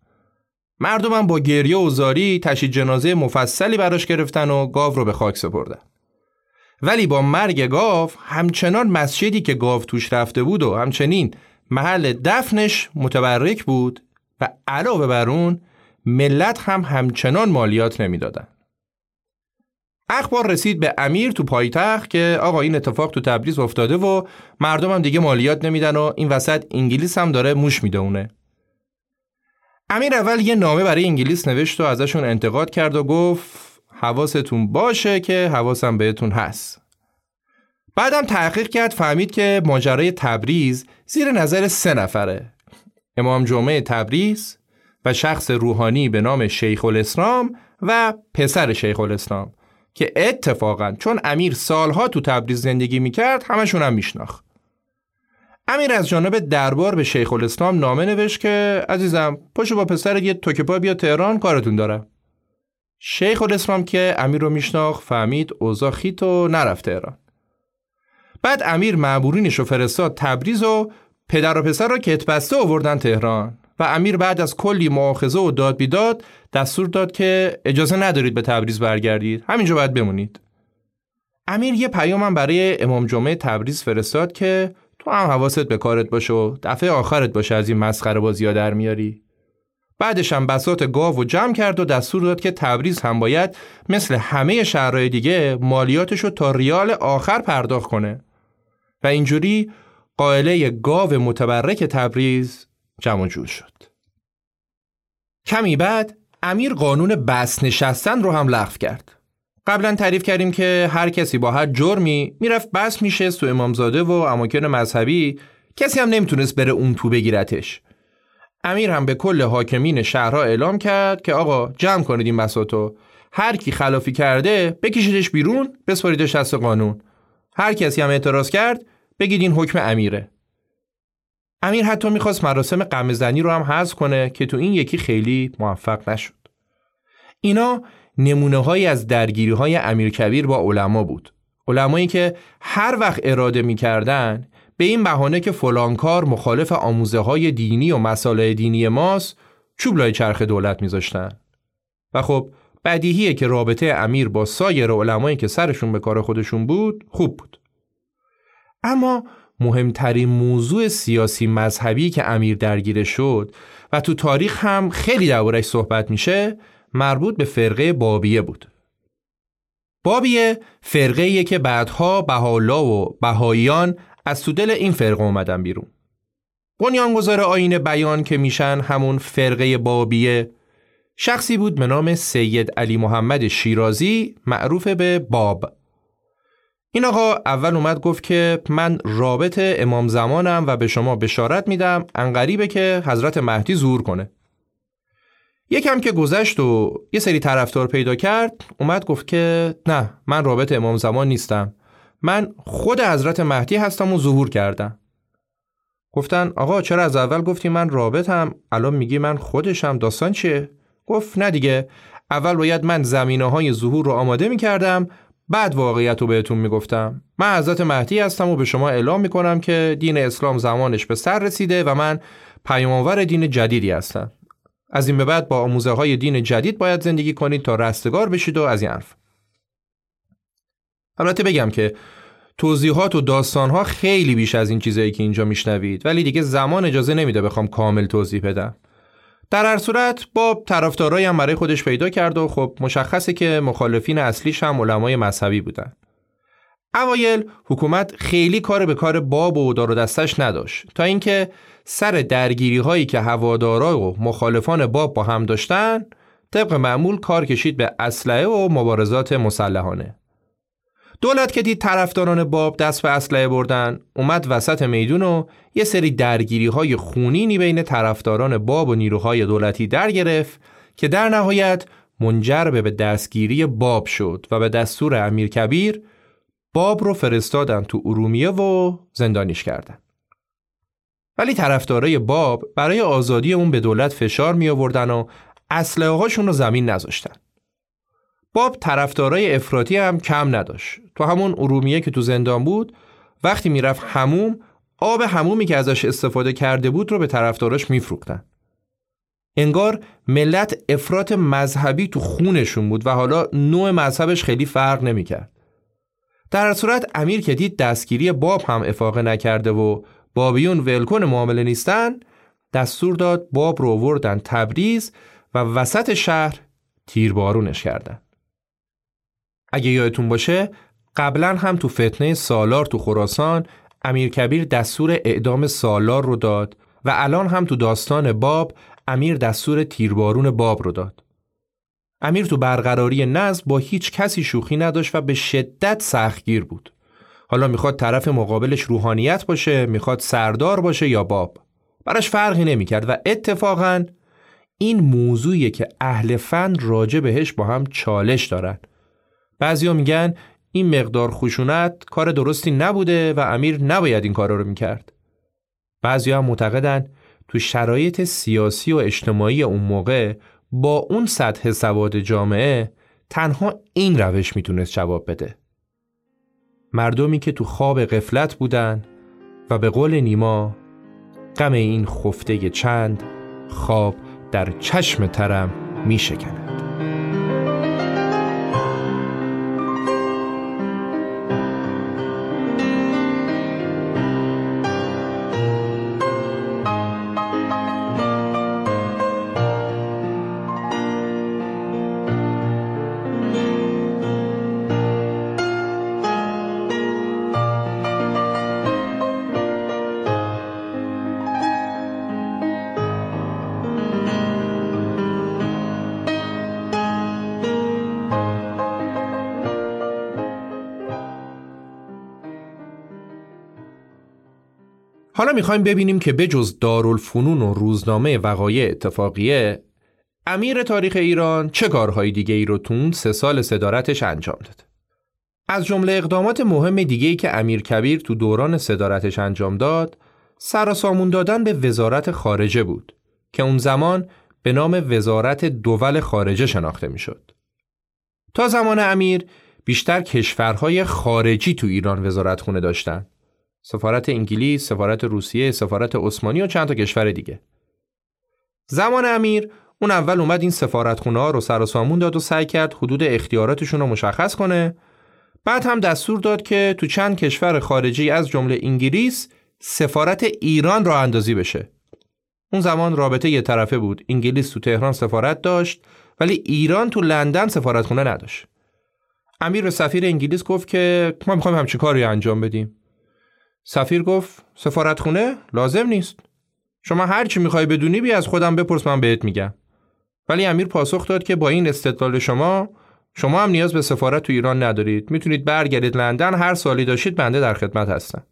مردم هم با گریه و زاری تشید جنازه مفصلی براش گرفتن و گاو رو به خاک سپردن. ولی با مرگ گاو همچنان مسجدی که گاو توش رفته بود و همچنین محل دفنش متبرک بود و علاوه بر اون ملت هم همچنان مالیات نمی‌دادن. اخبار رسید به امیر تو پایتخت که آقا این اتفاق تو تبریز افتاده و مردم هم دیگه مالیات نمیدن و این وسط انگلیس هم داره موش می‌دونه. امیر اول یه نامه برای انگلیس نوشت و ازشون انتقاد کرد و گفت حواستون باشه که حواسم بهتون هست. بعدم تحقیق کرد فهمید که ماجرای تبریز زیر نظر سه نفره. امام جمعه تبریز و شخص روحانی به نام شیخ الاسلام و پسر شیخ الاسلام که اتفاقا چون امیر سالها تو تبریز زندگی می‌کرد همشون هم میشناخت. امیر از جانب دربار به شیخ الاسلام نامه نوشت که عزیزم پاشو با پسر یه توکپا بیا تهران کارتون دارم. شیخ الاسلام که امیر رو میشناخت فهمید اوضاع خیت و نرفت تهران. بعد امیر معمورینش رو فرستاد تبریز و پدر و پسر را کت بسته آوردن تهران و امیر بعد از کلی مؤاخذه و داد بیداد دستور داد که اجازه ندارید به تبریز برگردید. همینجا باید بمونید. امیر یه پیامم برای امام جمعه تبریز فرستاد که تو هم حواست به کارت باشه و دفعه آخرت باشه از این مسخره بازی در میاری. بعدش هم بسات گاو و جمع کرد و دستور داد که تبریز هم باید مثل همه شهرهای دیگه مالیاتش رو تا ریال آخر پرداخت کنه. و اینجوری قائله گاو متبرک تبریز جمع جور شد. کمی بعد امیر قانون بس نشستن رو هم لغو کرد. قبلا تعریف کردیم که هر کسی با هر جرمی می‌رفت بس میشه سو امامزاده و اماکن مذهبی. کسی هم نمی‌تونست بره اون تو بگیرتش. امیر هم به کل حاکمین شهرها اعلام کرد که آقا جمع کنید این بساتو هر کی خلافی کرده بکشیدش بیرون بسپاریدش دست قانون. هر کسی هم اعتراض کرد بگید این حکم امیره. امیر حتی می‌خواست مراسم قمزنی رو هم حذف کنه که تو این یکی خیلی موفق نشد. اینا نمونه های از درگیری های امیر کبیر با علما بود. علمایی که هر وقت اراده می‌کردن به این بهانه که فلان کار مخالف آموزه های دینی و مسائل دینی ماست چوب لای چرخ دولت میذاشتن. و خب بدیهیه که رابطه امیر با سایر علمایی که سرشون به کار خودشون بود خوب بود. اما مهمترین موضوع سیاسی مذهبی که امیر درگیره شد و تو تاریخ هم خیلی دربارش صحبت میشه مربوط به فرقه بابیه بود. بابیه فرقه که بعدها بهالا و بهاییان از تو دل این فرقه اومدن بیرون. بنیانگذار آین بیان که میشن همون فرقه بابیه شخصی بود به نام سید علی محمد شیرازی معروف به باب این آقا اول اومد گفت که من رابط امام زمانم و به شما بشارت میدم انقریبه که حضرت مهدی زور کنه. یکم که گذشت و یه سری طرفدار پیدا کرد اومد گفت که نه من رابط امام زمان نیستم. من خود حضرت مهدی هستم و ظهور کردم. گفتن آقا چرا از اول گفتی من رابطم؟ الان میگی من خودشم داستان چیه؟ گفت نه دیگه. اول باید من زمینه های ظهور رو آماده می‌کردم بعد واقعیت رو بهتون می‌گفتم. من حضرت مهدی هستم و به شما اعلام می‌کنم که دین اسلام زمانش به سر رسیده و من پیامآور دین جدیدی هستم. از این به بعد با آموزه های دین جدید باید زندگی کنید تا رستگار بشید و از این حرف. البته بگم که توضیحات و داستانها خیلی بیش از این چیزایی که اینجا میشنوید ولی دیگه زمان اجازه نمیده بخوام کامل توضیح بدم. در هر صورت با طرفدارایی هم برای خودش پیدا کرد و خب مشخصه که مخالفین اصلیش هم علمای مذهبی بودن. اوایل حکومت خیلی کار به کار باب و دار و دستش نداشت تا اینکه سر درگیری هایی که هوادارا و مخالفان باب با هم داشتن طبق معمول کار کشید به اسلحه و مبارزات مسلحانه. دولت که دید طرفداران باب دست به اسلحه بردن اومد وسط میدون و یه سری درگیری های خونینی بین طرفداران باب و نیروهای دولتی در گرفت که در نهایت منجر به دستگیری باب شد و به دستور امیر کبیر باب رو فرستادن تو ارومیه و زندانیش کردن. ولی طرفدارای باب برای آزادی اون به دولت فشار می آوردن و اسلحه هاشون رو زمین نذاشتن. باب طرفدارای افراطی هم کم نداشت تو همون ارومیه که تو زندان بود وقتی می‌رفت هموم آب همومی که ازش استفاده کرده بود رو به طرفداراش میفروختن انگار ملت افراط مذهبی تو خونشون بود و حالا نوع مذهبش خیلی فرق نمی‌کرد. در صورت امیر که دید دستگیری باب هم افاقه نکرده و بابیون ولکن معامله نیستن دستور داد باب رو وردن تبریز و وسط شهر تیربارونش کردن. اگه یادتون باشه قبلا هم تو فتنه سالار تو خراسان امیر کبیر دستور اعدام سالار رو داد و الان هم تو داستان باب امیر دستور تیربارون باب رو داد. امیر تو برقراری نظم با هیچ کسی شوخی نداشت و به شدت سختگیر بود. حالا می‌خواد طرف مقابلش روحانیت باشه، می‌خواد سردار باشه یا باب. براش فرقی نمی‌کرد و اتفاقا این موضوعیه که اهل فن راجع بهش با هم چالش دارن. بعضیا میگن این مقدار خشونت کار درستی نبوده و امیر نباید این کارا رو می‌کرد. بعضیا هم معتقدن تو شرایط سیاسی و اجتماعی اون موقع با اون سطح سواد جامعه تنها این روش می‌تونست جواب بده. مردمی که تو خواب قفلت بودن و به قول نیما غم این خفته چند خواب در چشم ترم می می‌خوایم ببینیم که بجز دارالفنون و روزنامه وقایع اتفاقیه امیر تاریخ ایران چه کارهای دیگه ای رو تون سه سال صدارتش انجام داد. از جمله اقدامات مهم دیگه ای که امیر کبیر تو دوران صدارتش انجام داد سر سامون دادن به وزارت خارجه بود که اون زمان به نام وزارت دول خارجه شناخته می‌شد. تا زمان امیر بیشتر کشورهای خارجی تو ایران وزارت خونه داشتن سفارت انگلیس، سفارت روسیه، سفارت عثمانی و چند تا کشور دیگه. زمان امیر اون اول اومد این سفارتخونه ها رو سر و سامون داد و سعی کرد حدود اختیاراتشون رو مشخص کنه. بعد هم دستور داد که تو چند کشور خارجی از جمله انگلیس سفارت ایران را اندازی بشه. اون زمان رابطه یه طرفه بود. انگلیس تو تهران سفارت داشت ولی ایران تو لندن سفارتخونه نداشت. امیر به سفیر انگلیس گفت که ما می‌خوایم همچین کاری انجام بدیم. سفیر گفت سفارتخونه؟ لازم نیست. شما هر چی می‌خوای بدونی بی از خودم بپرس من بهت میگم. ولی امیر پاسخ داد که با این استدلال شما شما هم نیاز به سفارت تو ایران ندارید. می‌تونید برگردید لندن هر سالی داشتید بنده در خدمت هستم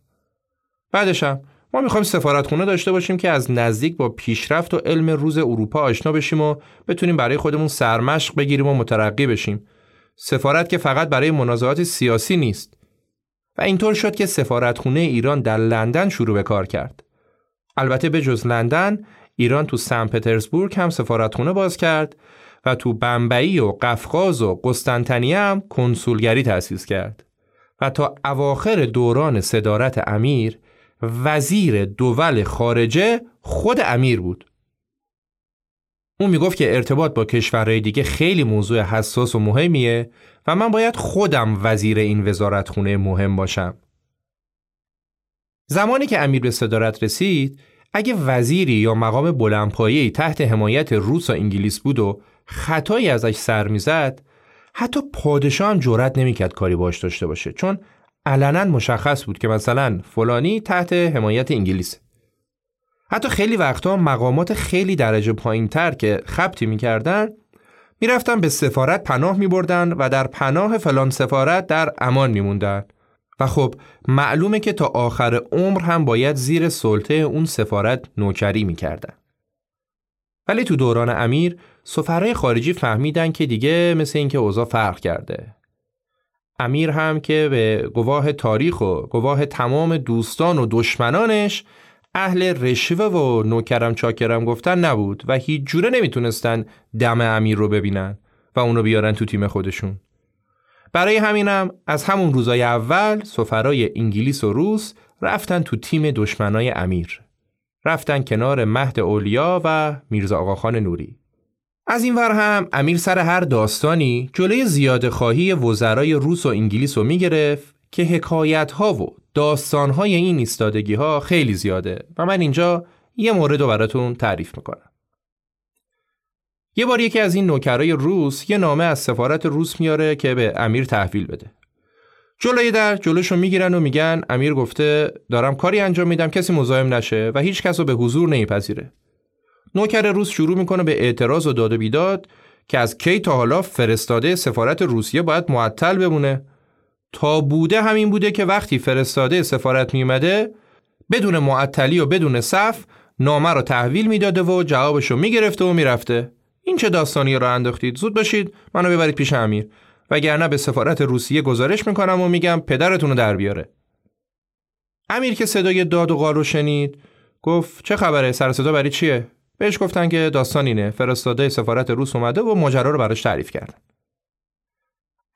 بعدش هم ما می‌خوایم سفارتخونه داشته باشیم که از نزدیک با پیشرفت و علم روز اروپا آشنا بشیم و بتونیم برای خودمون سرمشق بگیریم و مترقی بشیم. سفارت که فقط برای منازعات سیاسی نیست. و اینطور شد که سفارتخونه ایران در لندن شروع به کار کرد. البته به جز لندن ایران تو سن پترزبورگ هم سفارتخونه باز کرد و تو بمبئی و قفقاز و قسطنطنیه هم کنسولگری تأسیس کرد و تا اواخر دوران صدارت امیر وزیر دول خارجه خود امیر بود. اون می‌گفت که ارتباط با کشورهای دیگه خیلی موضوع حساس و مهمیه و من باید خودم وزیر این وزارت خونه مهم باشم. زمانی که امیر به صدارت رسید اگه وزیری یا مقام بلندپایه‌ای تحت حمایت روس و انگلیس بود و خطایی ازش سر می‌زد حتی پادشاه هم جرأت نمی‌کرد کاری باش داشته باشه چون علنا مشخص بود که مثلا فلانی تحت حمایت انگلیس حتی خیلی وقتا مقامات خیلی درجه پایین تر که خبتی می‌کردن می‌رفتن به سفارت پناه میبردن و در پناه فلان سفارت در امان میموندن. و خب معلومه که تا آخر عمر هم باید زیر سلطه اون سفارت نوکری می‌کردن. ولی تو دوران امیر سفرهای خارجی فهمیدن که دیگه مثل اینکه اوضاع فرق کرده. امیر هم که به گواه تاریخ و گواه تمام دوستان و دشمنانش اهل رشوه و نوکرم چاکرم گفتن نبود و هیچ جوره نمی‌تونستن دم امیر رو ببینن و اونو بیارن تو تیم خودشون. برای همینم از همون روزای اول سفرای انگلیس و روس رفتن تو تیم دشمنای امیر. رفتن کنار مهد اولیا و میرزا آقاخان نوری. از این ور هم امیر سر هر داستانی جلوی زیاده خواهی وزرای روس و انگلیس رو می‌گرفت که حکایت ها و داستان های این ایستادگی ها خیلی زیاده و من اینجا یه مورد رو براتون تعریف می‌کنم. یه بار یکی از این نوکرای روس یه نامه از سفارت روس میاره که به امیر تحویل بده. جلوی در جلوشو می‌گیرن و میگن امیر گفته دارم کاری انجام میدم کسی مزاحم نشه و هیچ کس رو به حضور نمیپذیره. نوکر روس شروع می‌کنه به اعتراض و داد و بیداد که از کی تا حالا فرستاده سفارت روسیه باید معطل بمونه تا بوده همین بوده که وقتی فرستاده سفارت میمده بدون معطلی و بدون صف نامه رو تحویل می‌داده و جوابش رو می‌گرفته و می‌رفته. این چه داستانی رو انداختید؟ زود باشید منو ببرید پیش امیر. وگرنه به سفارت روسیه گزارش می‌کنم و میگم پدرتون رو در بیاره. امیر که صدای داد و قال رو شنید گفت چه خبره؟ سر صدا برای چیه؟ بهش گفتن که داستان اینه فرستاده سفارت روس اومده و ماجرا رو براش تعریف کردن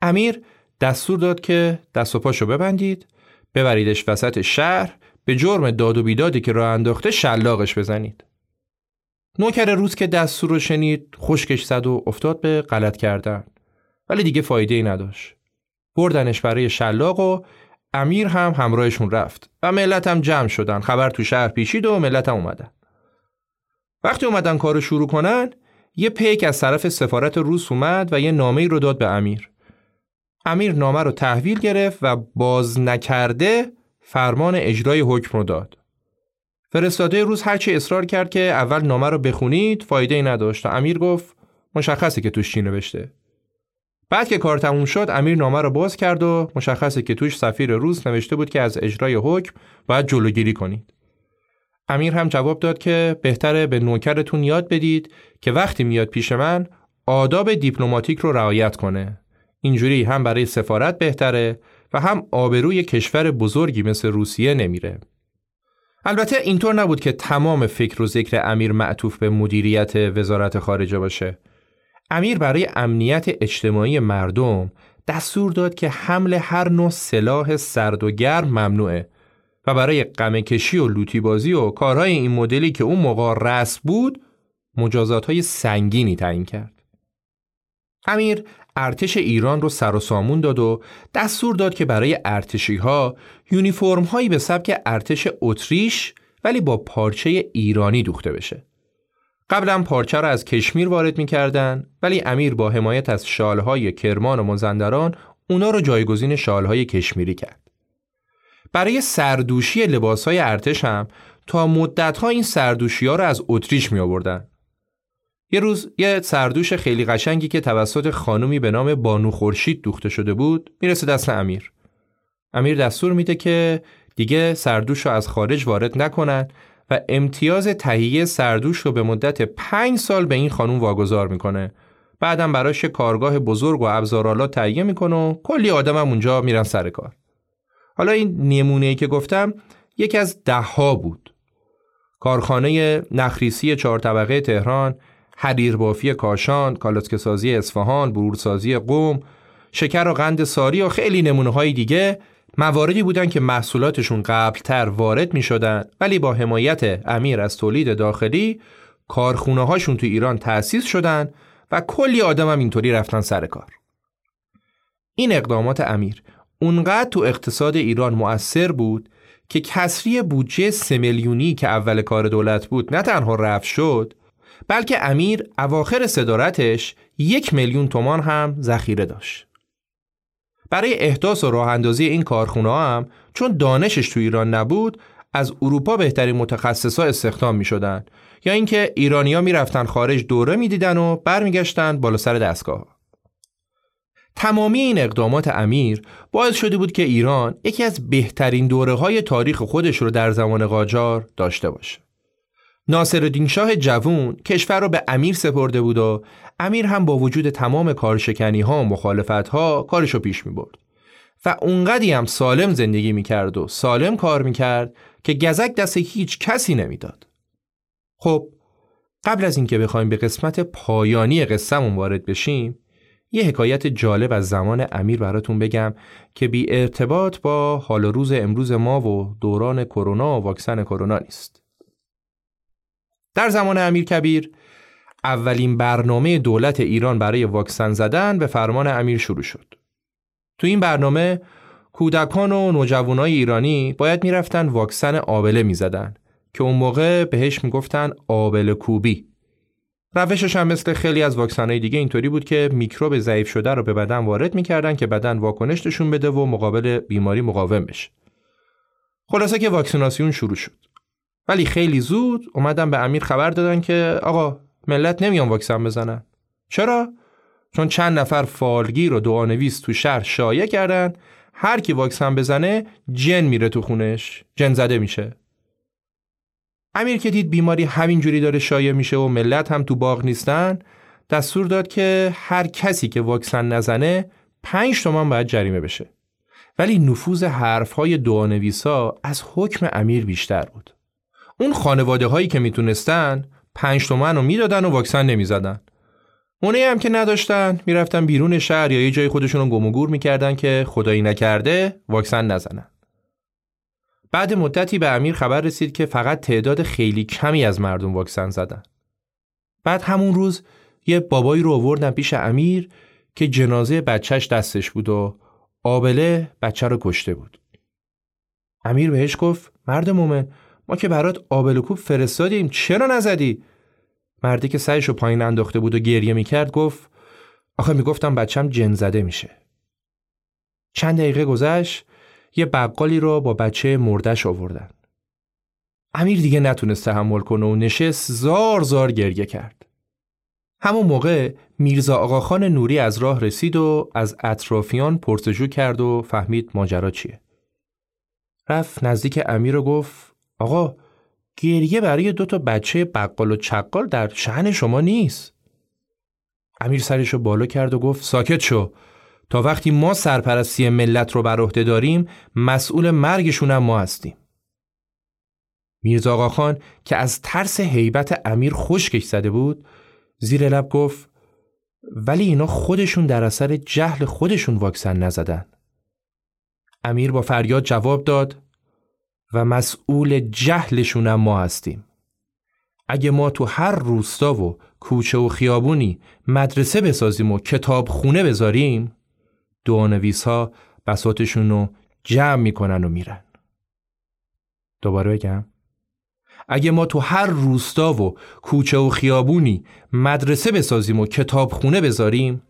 امیر دستور داد که دست و پاشو ببندید ببریدش وسط شهر به جرم داد و بیدادی که راه انداخته شلاقش بزنید. نوکر روز که دستور رو شنید خشکش زد و افتاد به غلط کردن. ولی دیگه فایده ای نداشت. بردنش برای شلاق و امیر هم همراهشون رفت و ملت هم جمع شدن. خبر تو شهر پیشید و ملت هم اومدن. وقتی اومدن کارو شروع کنن یه پیک از طرف سفارت روس اومد و یه نامه رو داد به امیر. امیر نامه رو تحویل گرفت و باز نکرده فرمان اجرای حکم رو داد. فرستاده روز هرچی اصرار کرد که اول نامه رو بخونید فایده ای نداشت. و امیر گفت مشخصه که توش چی نوشته. بعد که کار تموم شد امیر نامه رو باز کرد و مشخصه که توش سفیر روز نوشته بود که از اجرای حکم باید جلوگیری کنید. امیر هم جواب داد که بهتره به نوکرتون یاد بدید که وقتی میاد پیش من آداب دیپلماتیک رو رعایت کنه. اینجوری هم برای سفارت بهتره و هم آبروی کشور بزرگی مثل روسیه نمیره البته اینطور نبود که تمام فکر و ذکر امیر معطوف به مدیریت وزارت خارجه باشه امیر برای امنیت اجتماعی مردم دستور داد که حمل هر نوع سلاح سرد و گرم ممنوعه و برای قمکشی و لوتی بازی و کارهای این مدلی که اون موقع رس بود مجازات های سنگینی تعیین کرد. امیر ارتش ایران رو سر و سامون داد و دستور داد که برای ارتشی ها یونیفرم هایی به سبک ارتش اتریش ولی با پارچه ایرانی دوخته بشه. قبلا پارچه را از کشمیر وارد می‌کردن ولی امیر با حمایت از شالهای کرمان و مزندران اونا رو جایگزین شالهای کشمیری کرد. برای سردوشی لباسهای ارتش هم تا مدتها این سردوشی ها رو از اتریش می آوردن. یه روز یه سردوش خیلی قشنگی که توسط خانومی به نام بانو خورشید دوخته شده بود می‌رسه دست امیر. امیر دستور میده که دیگه سردوش رو از خارج وارد نکنن و امتیاز تهیه سردوش رو به مدت پنج سال به این خانوم واگذار می‌کنه. بعدم براش کارگاه بزرگ و ابزارالات تهیه می‌کنه و کلی آدم هم اونجا میرن سر کار. حالا این نمونه که گفتم یکی از ده ها بود. کارخانه نخریسی چهار طبقه تهران، حریربافی کاشان، کالسکه‌سازی اصفهان، برورسازی قوم، شکر و قند ساری و خیلی نمونه های دیگه مواردی بودن که محصولاتشون قبلتر وارد می شدن ولی با حمایت امیر از تولید داخلی کارخونه هاشون تو ایران تأسیس شدن و کلی آدم هم اینطوری رفتن سر کار. این اقدامات امیر اونقدر تو اقتصاد ایران مؤثر بود که کسری بودجه سه میلیونی که اول کار دولت بود نه تنها رفت شد بلکه امیر اواخر صدارتش یک میلیون تومان هم ذخیره داشت. برای احداث و راه اندازی این کارخونه هم چون دانشش تو ایران نبود از اروپا بهترین متخصصا استخدام می شدن یا اینکه ایرانیا می‌رفتن خارج دوره می‌دیدن و برمیگشتن بالا سر دستگاه. تمامی این اقدامات امیر باعث شده بود که ایران یکی از بهترین دوره های تاریخ خودش رو در زمان قاجار داشته باشه. ناصر شاه جوون کشور رو به امیر سپرده بود و امیر هم با وجود تمام کارشکنی ها و مخالفت ها کارش رو پیش می برد. و اونقدی هم سالم زندگی می کرد و سالم کار می کرد که گزک دست هیچ کسی نمی‌داد. خب قبل از اینکه بخوایم به قسمت پایانی قصهمون وارد بشیم یه حکایت جالب از زمان امیر براتون بگم که بی ارتباط با حال روز امروز ما و دوران کرونا و واکسن کرونا نیست. در زمان امیر کبیر اولین برنامه دولت ایران برای واکسن زدن به فرمان امیر شروع شد. تو این برنامه کودکان و نوجوانای ایرانی باید می‌رفتن واکسن آبله می‌زدن که اون موقع بهش می‌گفتن آبله کوبی روشش هم مثل خیلی از واکسنهای دیگه اینطوری بود که میکروب ضعیف شده رو به بدن وارد می‌کردن که بدن واکنش نشون بده و مقابل بیماری مقاوم بشه. خلاصه که واکسیناسیون شروع شد. ولی خیلی زود اومدن به امیر خبر دادن که آقا ملت نمیان واکسن بزنن. چرا؟ چون چند نفر فالگیر و دعانویس تو شهر شایع کردن. هر کی واکسن بزنه جن میره تو خونش. جن زده میشه. امیر که دید بیماری همینجوری داره شایع میشه و ملت هم تو باغ نیستن دستور داد که هر کسی که واکسن نزنه پنج تومان باید جریمه بشه. ولی نفوذ حرفهای دعانویسا از حکم امیر بیشتر بود. اون خانواده هایی که می‌تونستن پنج تومن رو می‌دادن و واکسن نمی‌زدن. اونایی هم که نداشتن می‌رفتن بیرون شهر یا یه جای خودشون رو گم و گور می‌کردن که خدایی نکرده واکسن نزنن. بعد مدتی به امیر خبر رسید که فقط تعداد خیلی کمی از مردم واکسن زدن. بعد همون روز یه بابایی رو آوردن پیش امیر که جنازه بچهش دستش بود و آبله بچه رو کشته بود. امیر بهش گفت مرد مومن ما که برات آبل کوب فرستادیم چرا نزدی؟ مردی که سرش رو پایین انداخته بود و گریه می‌کرد گفت آخه می‌گفتم بچم جن زده میشه. چند دقیقه گذشت یه بقالی رو با بچه مردش آوردن. امیر دیگه نتونست تحمل کنه و نشست زار زار گریه کرد. همون موقع میرزا آقاخان نوری از راه رسید و از اطرافیان پرسجو کرد و فهمید ماجرا چیه. رفت نزدیک امیر و گفت آقا گریه برای دو تا بچه بقال و چقال در شهن شما نیست. امیر سرش رو بالا کرد و گفت ساکت شو. تا وقتی ما سرپرستی ملت رو بر عهده داریم مسئول مرگشون هم ما هستیم. میرزا آقاخان که از ترس هیبت امیر خشکش زده بود زیر لب گفت ولی اینا خودشون در اثر جهل خودشون واکسن نزدن. امیر با فریاد جواب داد و مسئول جهلشون ما هستیم. اگه ما تو هر روستا و کوچه و خیابونی مدرسه بسازیم و کتاب خونه بذاریم دوانویس ها بساتشون رو جمع می‌کنن و میرن. دوباره بگم. اگه ما تو هر روستا و کوچه و خیابونی مدرسه بسازیم و کتاب خونه بذاریم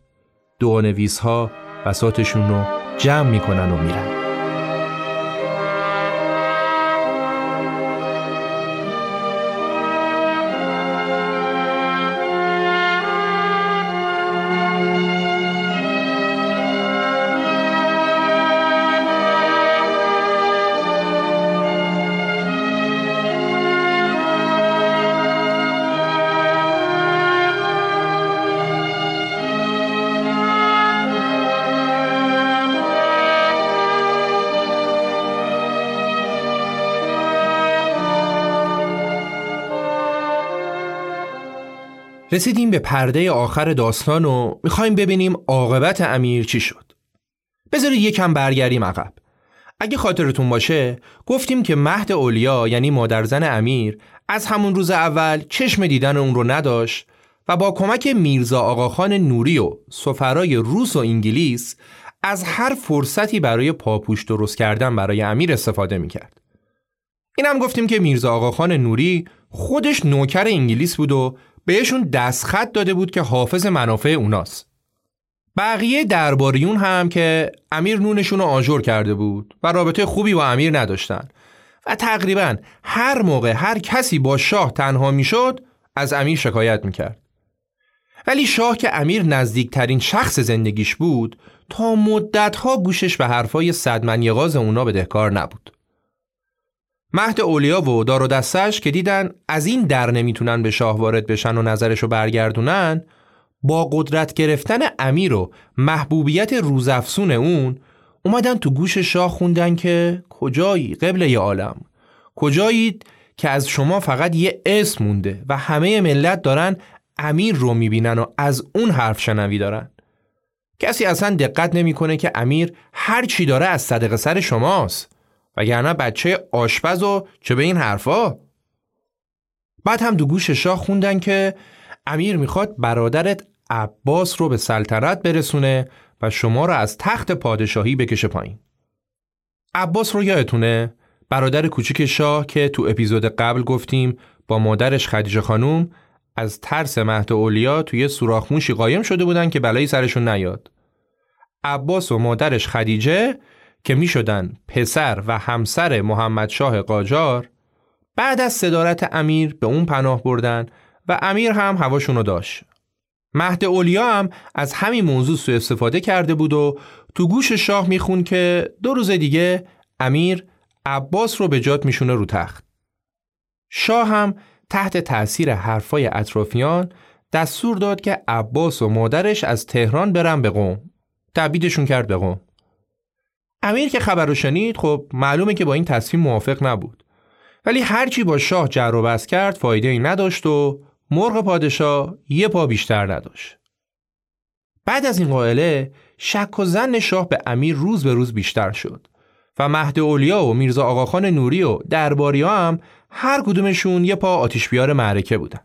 دوانویس ها بساتشون رو جمع می‌کنن و میرن. رسیدیم به پرده آخر داستان و می‌خوایم ببینیم عاقبت امیر چی شد. بذارید یکم برگردیم عقب. اگه خاطرتون باشه گفتیم که مهد اولیا یعنی مادرزن امیر از همون روز اول چشم دیدن اون رو نداشت و با کمک میرزا آقاخان نوری و سفرای روس و انگلیس از هر فرصتی برای پاپوش درست کردن برای امیر استفاده می‌کرد. این هم گفتیم که میرزا آقاخان نوری خودش نوکر انگلیس بود و بهشون دستخط داده بود که حافظ منافع اوناست. بقیه درباریون هم که امیر نونشون رو آجور کرده بود و رابطه خوبی با امیر نداشتن. و تقریبا هر موقع هر کسی با شاه تنها می‌شد از امیر شکایت می‌کرد. ولی شاه که امیر نزدیکترین شخص زندگیش بود تا مدتها گوشش به حرفای صدمن اونا بدهکار نبود. مهد اولیا و دار و دستش که دیدن از این در نمی‌تونن به شاه وارد بشن و نظرشو برگردونن با قدرت گرفتن امیر و محبوبیت روزافسون اون اومدن تو گوش شاه خوندن که کجایی قبل عالم؟ کجایید که از شما فقط یه اسم مونده و همه ملت دارن امیر رو می‌بینن و از اون حرف شنوی دارن؟ کسی اصلا دقت نمی‌کنه که امیر هر چی داره از صدق سر شماست. وگرنه بچه آشپز و چه به این حرفا؟ بعد هم دو گوش شاه خوندن که امیر می‌خواد برادرت عباس رو به سلطنت برسونه و شما رو از تخت پادشاهی بکشه پایین. عباس رو یادتونه؟ برادر کوچیک شاه که تو اپیزود قبل گفتیم با مادرش خدیجه خانوم از ترس مهد اولیا توی سوراخموشی قایم شده بودن که بلایی سرشون نیاد. عباس و مادرش خدیجه که می شدن پسر و همسر محمد شاه قاجار بعد از صدارت امیر به اون پناه بردن و امیر هم هواشونو داشت. مهد اولیا هم از همین موضوع سو استفاده کرده بود و تو گوش شاه میخون که دو روز دیگه امیر عباس رو به جات میشونه رو تخت. شاه هم تحت تأثیر حرفای اطرافیان دستور داد که عباس و مادرش از تهران برن به قوم تبیدشون کرد به قوم امیر که خبر رو شنید خب معلومه که با این تصمیم موافق نبود ولی هرچی با شاه جر و بس کرد فایده ای نداشت و مرغ پادشاه یه پا بیشتر نداشت بعد از این قائله شک و زن شاه به امیر روز به روز بیشتر شد و مهد اولیا و میرزا آقاخان نوری و درباری هم هر کدومشون یه پا آتیش بیار معرکه بودن.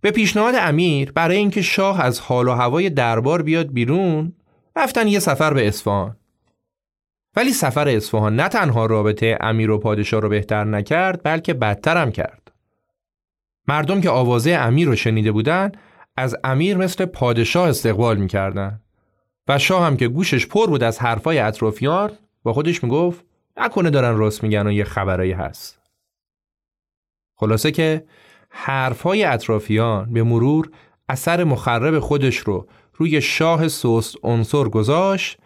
به پیشنهاد امیر برای اینکه شاه از حال و هوای دربار بیاد بیرون رفتن یه سفر به اصفهان. ولی سفر اصفهان نه تنها رابطه امیر و پادشاه رو بهتر نکرد بلکه بدتر هم کرد. مردم که آوازه امیر رو شنیده بودن از امیر مثل پادشاه استقبال می‌کردن و شاه هم که گوشش پر بود از حرفای اطرافیان با خودش می‌گفت نکنه دارن راست میگن و یه خبرایی هست خلاصه که حرفهای اطرافیان به مرور اثر مخرب خودش رو روی شاه سوست عنصر گذاشت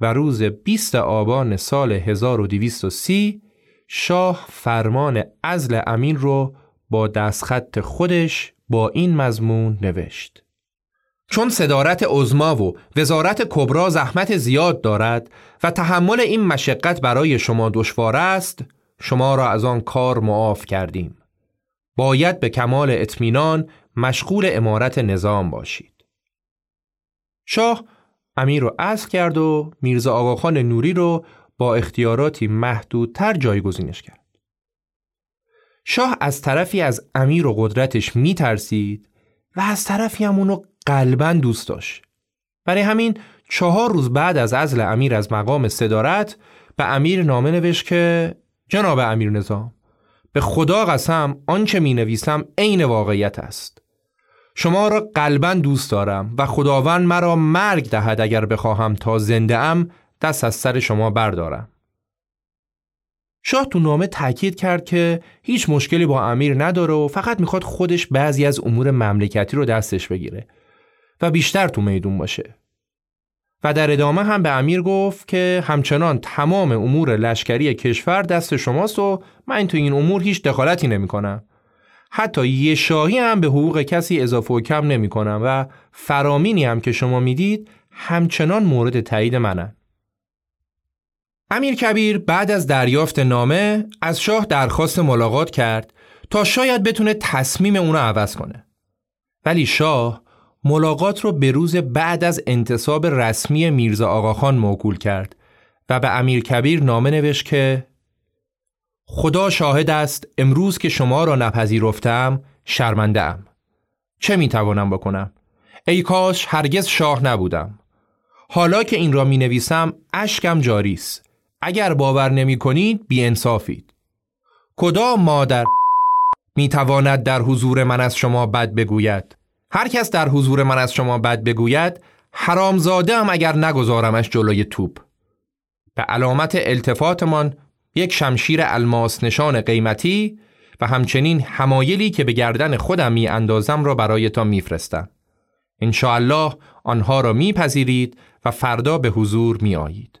و روز 20 آبان سال 1230 شاه فرمان ازل امین رو با دستخط خودش با این مضمون نوشت. چون صدارت عزما و وزارت کبرا زحمت زیاد دارد و تحمل این مشقت برای شما دشوار است شما را از آن کار معاف کردیم. باید به کمال اطمینان مشغول امارت نظام باشید. شاه امیر رو عزل کرد و میرزا آقاخان نوری رو با اختیاراتی محدودتر جایگزینش کرد شاه از طرفی از امیر و قدرتش می ترسید و از طرفی هم اونو قلبا دوست داشت. برای همین چهار روز بعد از ازل امیر از مقام صدارت به امیر نامه نوشت که جناب امیر نظام به خدا قسم آنچه می نویسم عین واقعیت است. شما را قلبا دوست دارم و خداوند مرا مرگ دهد اگر بخواهم تا زنده ام دست از سر شما بردارم. شاه تو نامه تاکید کرد که هیچ مشکلی با امیر نداره و فقط می‌خواد خودش بعضی از امور مملکتی رو دستش بگیره و بیشتر تو میدون باشه. و در ادامه هم به امیر گفت که همچنان تمام امور لشکری کشور دست شماست و من تو این امور هیچ دخالتی نمی کنم. حتی یه شاهی هم به حقوق کسی اضافه و کم نمی کنم و فرامینی هم که شما می‌دید همچنان مورد تایید منن. امیر کبیر بعد از دریافت نامه از شاه درخواست ملاقات کرد تا شاید بتونه تصمیم اونو عوض کنه. ولی شاه ملاقات رو به روز بعد از انتصاب رسمی میرزا آقاخان موکول کرد و به امیر کبیر نامه نوشت که خدا شاهد است امروز که شما را نپذیرفتم شرمنده ام. چه می‌توانم بکنم؟ ای کاش هرگز شاه نبودم. حالا که این را می نویسم اشکم جاری است. اگر باور نمی کنید بی انصافید. کدام مادر می تواند در حضور من از شما بد بگوید هر کس در حضور من از شما بد بگوید حرامزاده هم اگر نگذارمش جلوی توپ به علامت التفاتمان یک شمشیر الماس نشان قیمتی و همچنین همایلی که به گردن خودم می اندازم را برایتان میفرستم. انشاءالله آنها را میپذیرید و فردا به حضور می آیید.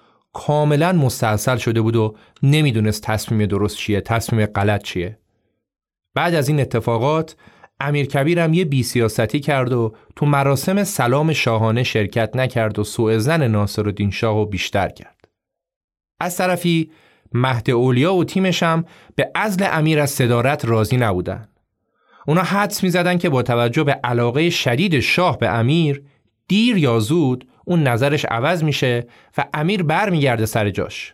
کاملا مستحصل شده بود و نمی‌دونست تصمیم درست چیه تصمیم غلط چیه بعد از این اتفاقات امیر کبیرم یه بیسیاستی کرد و تو مراسم سلام شاهانه شرکت نکرد و سوء زن ناصر الدین شاه رو بیشتر کرد از طرفی مهد اولیا و تیمش هم به ازل امیر از صدارت راضی نبودن. اونا حدس می زدن که با توجه به علاقه شدید شاه به امیر دیر یا زود اون نظرش عوض میشه و امیر برمیگرده سر جاش.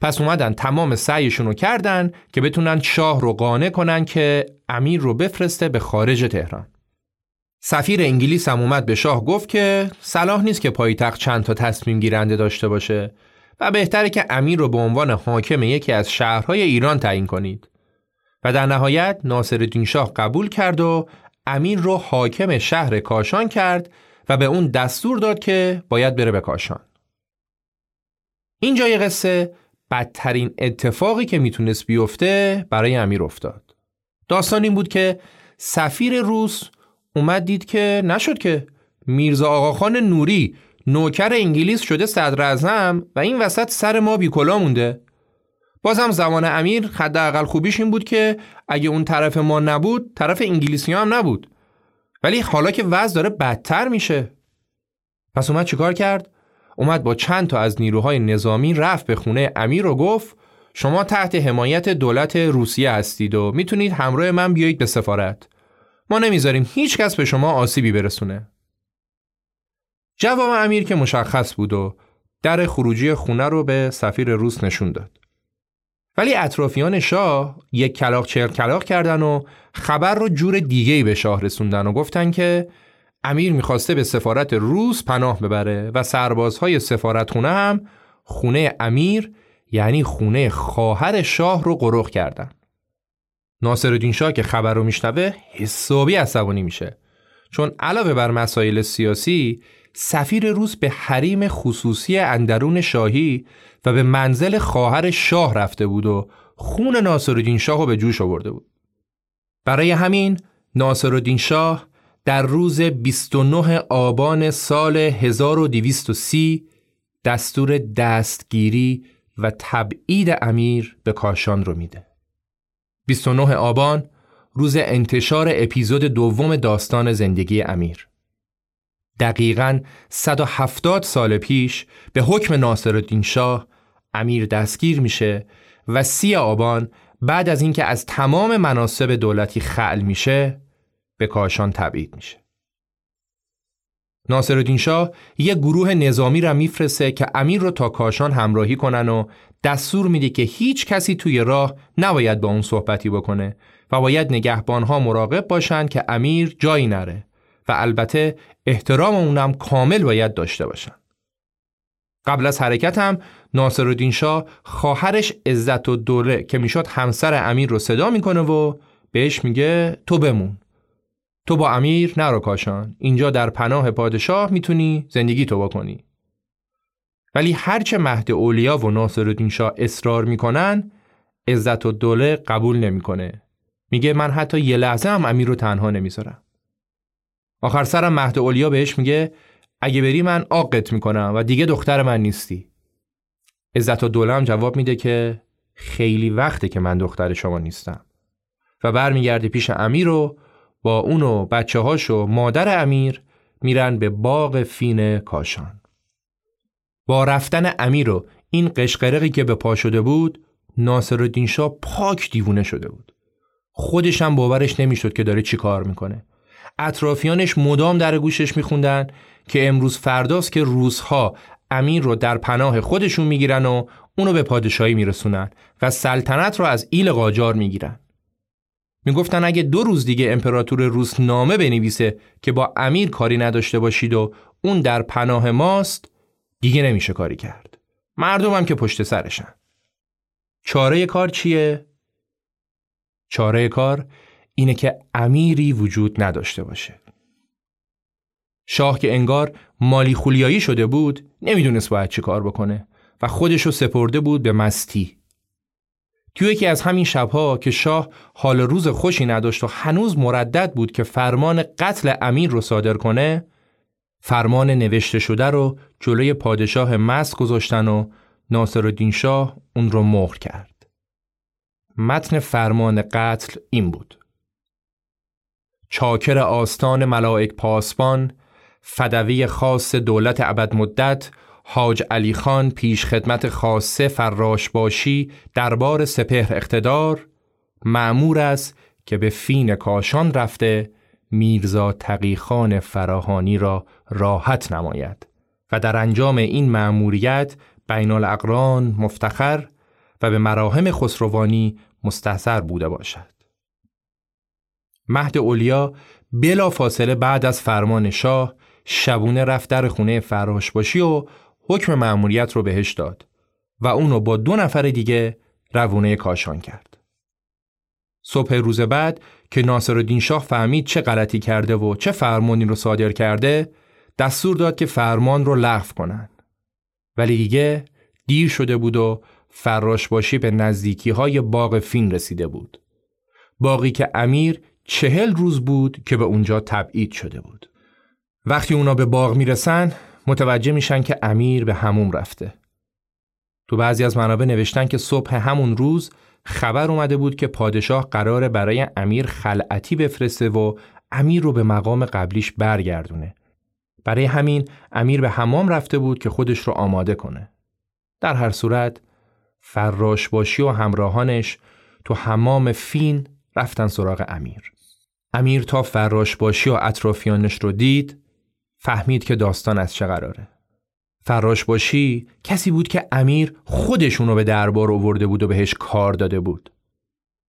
پس اومدن تمام سعیشون رو کردن که بتونن شاه رو قانع کنن که امیر رو بفرسته به خارج تهران. سفیر انگلیس هم اومد به شاه گفت که صلاح نیست که پایتخت چند تا تصمیم گیرنده داشته باشه و بهتره که امیر رو به عنوان حاکم یکی از شهرهای ایران تعیین کنید. و در نهایت ناصرالدین شاه قبول کرد و امیر رو حاکم شهر کاشان کرد و به اون دستور داد که باید بره به کاشان. این جای قصه بدترین اتفاقی که می‌تونست بیفته برای امیر افتاد. داستان این بود که سفیر روس اومد دید که نشد که میرزا آقاخان نوری نوکر انگلیس شده صدر و این وسط سر ما بیکلا مونده بازم زمان امیر حداقل خوبیش این بود که اگه اون طرف ما نبود طرف انگلیسی هم نبود ولی حالا که وضع داره بدتر میشه. پس اومد چیکار کرد؟ اومد با چند تا از نیروهای نظامی رفت به خونه امیر و گفت شما تحت حمایت دولت روسیه هستید و می‌تونید همراه من بیایید به سفارت. ما نمی‌ذاریم هیچ کس به شما آسیبی برسونه. جواب امیر که مشخص بود و در خروجی خونه رو به سفیر روس نشون داد. ولی اطرافیان شاه یک کلاق چهل کلاق کردن و خبر رو جور دیگه به شاه رسوندن و گفتن که امیر می‌خواسته به سفارت روس پناه ببره و سربازهای سفارت خونه هم خونه امیر یعنی خونه خواهر شاه رو قرخ کردن. ناصرالدین شاه که خبر رو میشنوه حسابی عصبانی میشه چون علاوه بر مسائل سیاسی سفیر روس به حریم خصوصی اندرون شاهی و به منزل خواهر شاه رفته بود و خون ناصرالدین شاه رو به جوش آورده بود. برای همین ناصرالدین شاه در روز 29 آبان سال 1230 دستور دستگیری و تبعید امیر به کاشان رو میده. 29 آبان روز انتشار اپیزود دوم داستان زندگی امیر. دقیقا 170 سال پیش به حکم ناصرالدین شاه امیر دستگیر میشه و سی آبان بعد از اینکه از تمام مناسب دولتی خل میشه به کاشان تبعید میشه. ناصرالدین شاه یه گروه نظامی را میفرسته که امیر رو تا کاشان همراهی کنن و دستور میده که هیچ کسی توی راه نباید با اون صحبتی بکنه و باید نگهبانها مراقب باشن که امیر جایی نره و البته احترام اونم کامل باید داشته باشن. قبل از حرکت هم ناصرالدین شاه خواهرش عزت و دوله که می‌شد همسر امیر رو صدا می‌کنه و بهش میگه تو بمون. تو با امیر نرو کاشان. اینجا در پناه پادشاه می‌تونی زندگی تو بکنی. ولی هرچه مهد اولیا و ناصرالدین شاه اصرار می‌کنن عزت و دوله قبول نمی‌کنه. میگه من حتی یه لحظه هم امیر رو تنها نمی‌ذارم. آخر سرم مهد اولیا بهش میگه اگه بری من آقت می‌کنم و دیگه دختر من نیستی. عزت و دولم جواب میده که خیلی وقته که من دختر شما نیستم. و برمیگرده پیش امیر و با اون و بچه هاش و مادر امیر میرن به باغ فین کاشان. با رفتن امیر و این قشقرقی که به پا شده بود ناصر شاه پاک دیوونه شده بود. خودش هم باورش نمی‌شد که داره چی کار می‌کنه اطرافیانش مدام در گوشش میخوندن که امروز فرداست که روزها امیر رو در پناه خودشون می‌گیرن و اونو به پادشاهی میرسونن و سلطنت رو از ایل قاجار می‌گیرن. می‌گفتن اگه دو روز دیگه امپراتور روس نامه بنویسه که با امیر کاری نداشته باشید و اون در پناه ماست دیگه نمیشه کاری کرد. مردمم که پشت سرشن. چاره کار چیه؟ چاره کار اینه که امیری وجود نداشته باشه. شاه که انگار مالی خولیایی شده بود نمی‌دونست باید چی کار بکنه و خودشو سپرده بود به مستی. توی یکی از همین شبها که شاه حال روز خوشی نداشت و هنوز مردد بود که فرمان قتل امیر رو صادر کنه فرمان نوشته شده رو جلوی پادشاه مست گذاشتن و ناصرالدین شاه اون رو مهر کرد. متن فرمان قتل این بود. چاکر آستان ملائک پاسبان فدوی خاص دولت ابد مدت حاج علی خان پیش خدمت خاصه فراش باشی دربار سپهر اقتدار معمور است که به فین کاشان رفته میرزا تقیخان فراهانی را راحت نماید و در انجام این مأموریت بین الاقران مفتخر و به مراهم خسروانی مستحصر بوده باشد. مهد اولیا بلا فاصله بعد از فرمان شاه شبونه رفت در خونه فراش باشی و حکم مأموریت رو بهش داد و اونو با دو نفر دیگه روونه کاشان کرد. صبح روز بعد که ناصرالدین شاه فهمید چه غلطی کرده و چه فرمانی رو صادر کرده دستور داد که فرمان رو لغو کنن. ولی دیگه دیر شده بود و فراش باشی به نزدیکی های باغ فین رسیده بود. باقی که امیر چهل روز بود که به اونجا تبعید شده بود. وقتی اونا به باغ می‌رسن متوجه میشن که امیر به هموم رفته. تو بعضی از منابع نوشتن که صبح همون روز خبر اومده بود که پادشاه قراره برای امیر خلعتی بفرسته و امیر رو به مقام قبلیش برگردونه. برای همین امیر به حمام رفته بود که خودش رو آماده کنه. در هر صورت فراش باشی و همراهانش تو حمام فین رفتن سراغ امیر. امیر تا فراش باشی و اطرافیانش رو دید فهمید که داستان از چه قراره. فراش باشی کسی بود که امیر خودشونو به دربار آورده بود و بهش کار داده بود.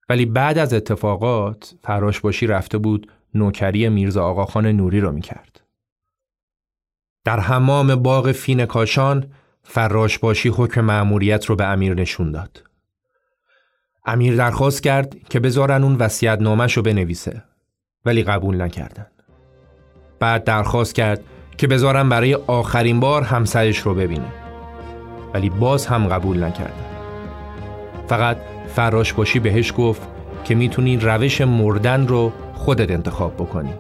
ولی بعد از اتفاقات فراش باشی رفته بود نوکری میرزا آقاخان نوری رو می‌کرد. در حمام باغ فین کاشان فراش باشی حکم مأموریت رو به امیر نشون داد. امیر درخواست کرد که بذارن اون وسیعت نامش رو بنویسه ولی قبول نکردن. بعد درخواست کرد که بذارن برای آخرین بار همسرش رو ببینه ولی باز هم قبول نکردن. فقط فراش باشی بهش گفت که می‌تونی روش مردن رو خودت انتخاب بکنی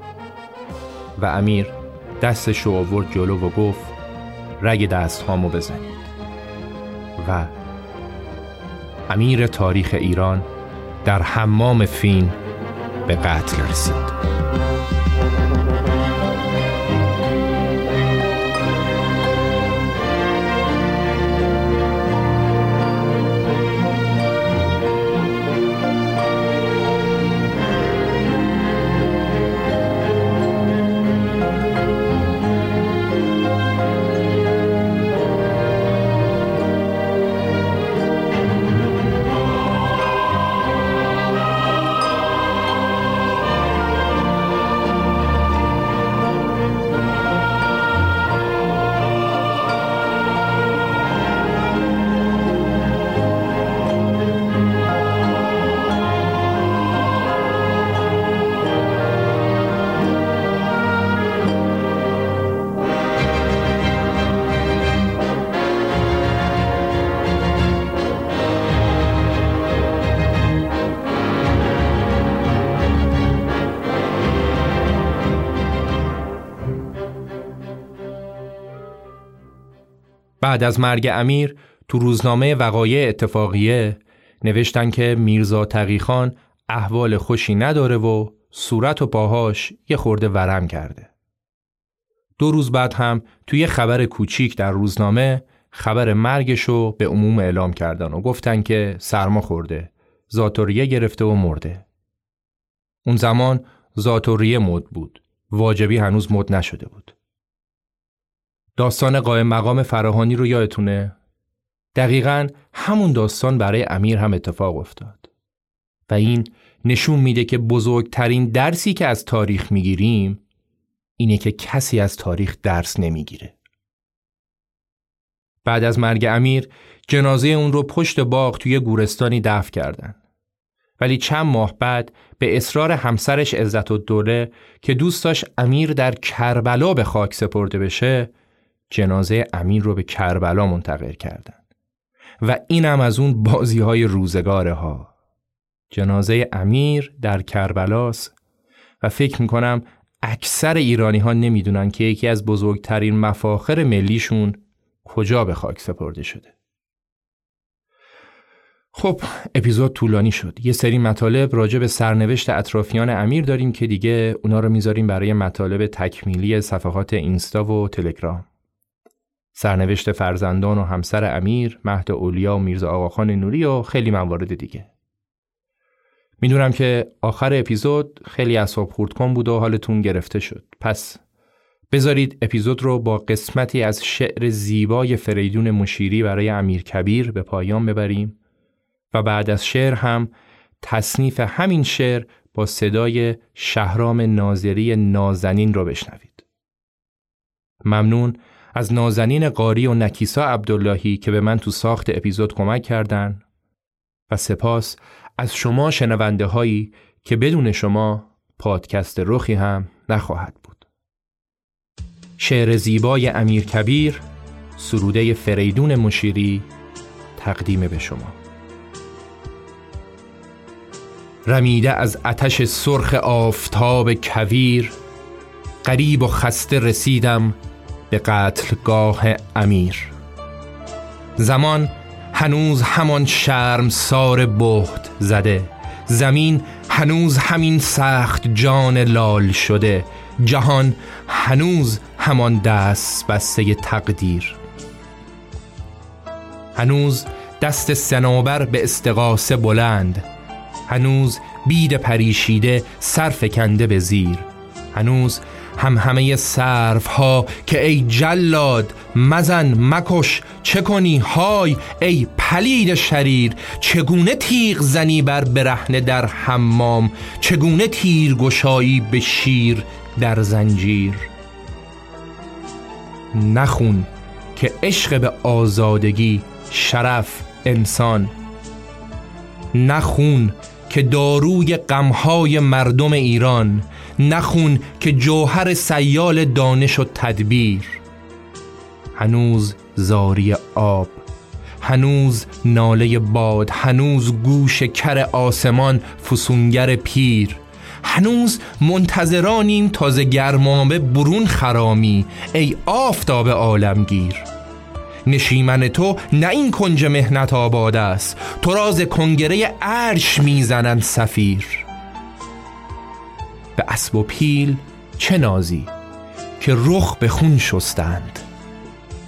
و امیر دستش رو آورد جلو و گفت رگ دست هامو بزنید. و امیر تاریخ ایران در حمام فین به قتل رسید. بعد از مرگ امیر تو روزنامه وقایع اتفاقیه نوشتن که میرزا تقیخان احوال خوشی نداره و صورت و پاهاش یه خورده ورم کرده. دو روز بعد هم توی خبر کوچیک در روزنامه خبر مرگشو به عموم اعلام کردن و گفتن که سرما خورده، زاتوریه گرفته و مرده. اون زمان زاتوریه مد بود، واجبی هنوز مد نشده بود. داستان قائم مقام فراهانی رو یادتونه؟ دقیقا همون داستان برای امیر هم اتفاق افتاد. و این نشون میده که بزرگترین درسی که از تاریخ می‌گیریم اینه که کسی از تاریخ درس نمی‌گیره. بعد از مرگ امیر جنازه اون رو پشت باغ توی گورستانی دفن کردن. ولی چند ماه بعد به اصرار همسرش عزت و دوله که دوست داشت امیر در کربلا به خاک سپرده بشه جنازه امیر رو به کربلا منتقل کردند و اینم از اون بازی های روزگاره ها جنازه امیر در کربلاس و فکر می‌کنم اکثر ایرانی ها نمی‌دونن که یکی از بزرگترین مفاخر ملیشون کجا به خاک سپرده شده. خب اپیزود طولانی شد. یه سری مطالب راجع به سرنوشت اطرافیان امیر داریم که دیگه اونا رو می‌ذاریم برای مطالب تکمیلی صفحات اینستا و تلگرام. سرنوشت فرزندان و همسر امیر مهد اولیا و میرزا آقاخان نوری و خیلی موارد دیگه می‌دونم که آخر اپیزود خیلی اصاب خورد بود و حالتون گرفته شد پس بذارید اپیزود رو با قسمتی از شعر زیبای فریدون مشیری برای امیر کبیر به پایان ببریم و بعد از شعر هم تصنیف همین شعر با صدای شهرام ناظری نازنین رو بشنوید. ممنون از نازنین قاری و نکیسا عبداللهی که به من تو ساخت اپیزود کمک کردن و سپاس از شما شنونده هایی که بدون شما پادکست رخی هم نخواهد بود. شعر زیبای امیر کبیر سروده فریدون مشیری تقدیم به شما رمیده از اتش سرخ آفتاب کویر قریب و خسته رسیدم به قتلگاه امیر. زمان هنوز همان شرم سار بهت زده. زمین هنوز همین سخت جان لال شده. جهان هنوز همان دست بسته تقدیر. هنوز دست سنوبر به استقاسه بلند. هنوز بید پریشیده سرف کنده به زیر. هنوز هم همه صرف ها که ای جلاد مزن مکش چه کنی های ای پلید شریر؟ چگونه تیغ زنی بر برهنه در حمام؟ چگونه تیر گشایی به شیر در زنجیر؟ نخون که عشق به آزادگی شرف انسان. نخون که داروی غمهای مردم ایران. نخون که جوهر سیال دانش و تدبیر. هنوز زاری آب هنوز ناله باد هنوز گوش کر آسمان فسونگر پیر. هنوز منتظرانیم تازه گرمامه برون خرامی ای آفتاب عالمگیر. نشیمن تو نه این کنج مهنت آباد است تو راز کنگره عرش می‌زنند سفیر. به اسب و پیل چه نازی که رخ به خون شستند.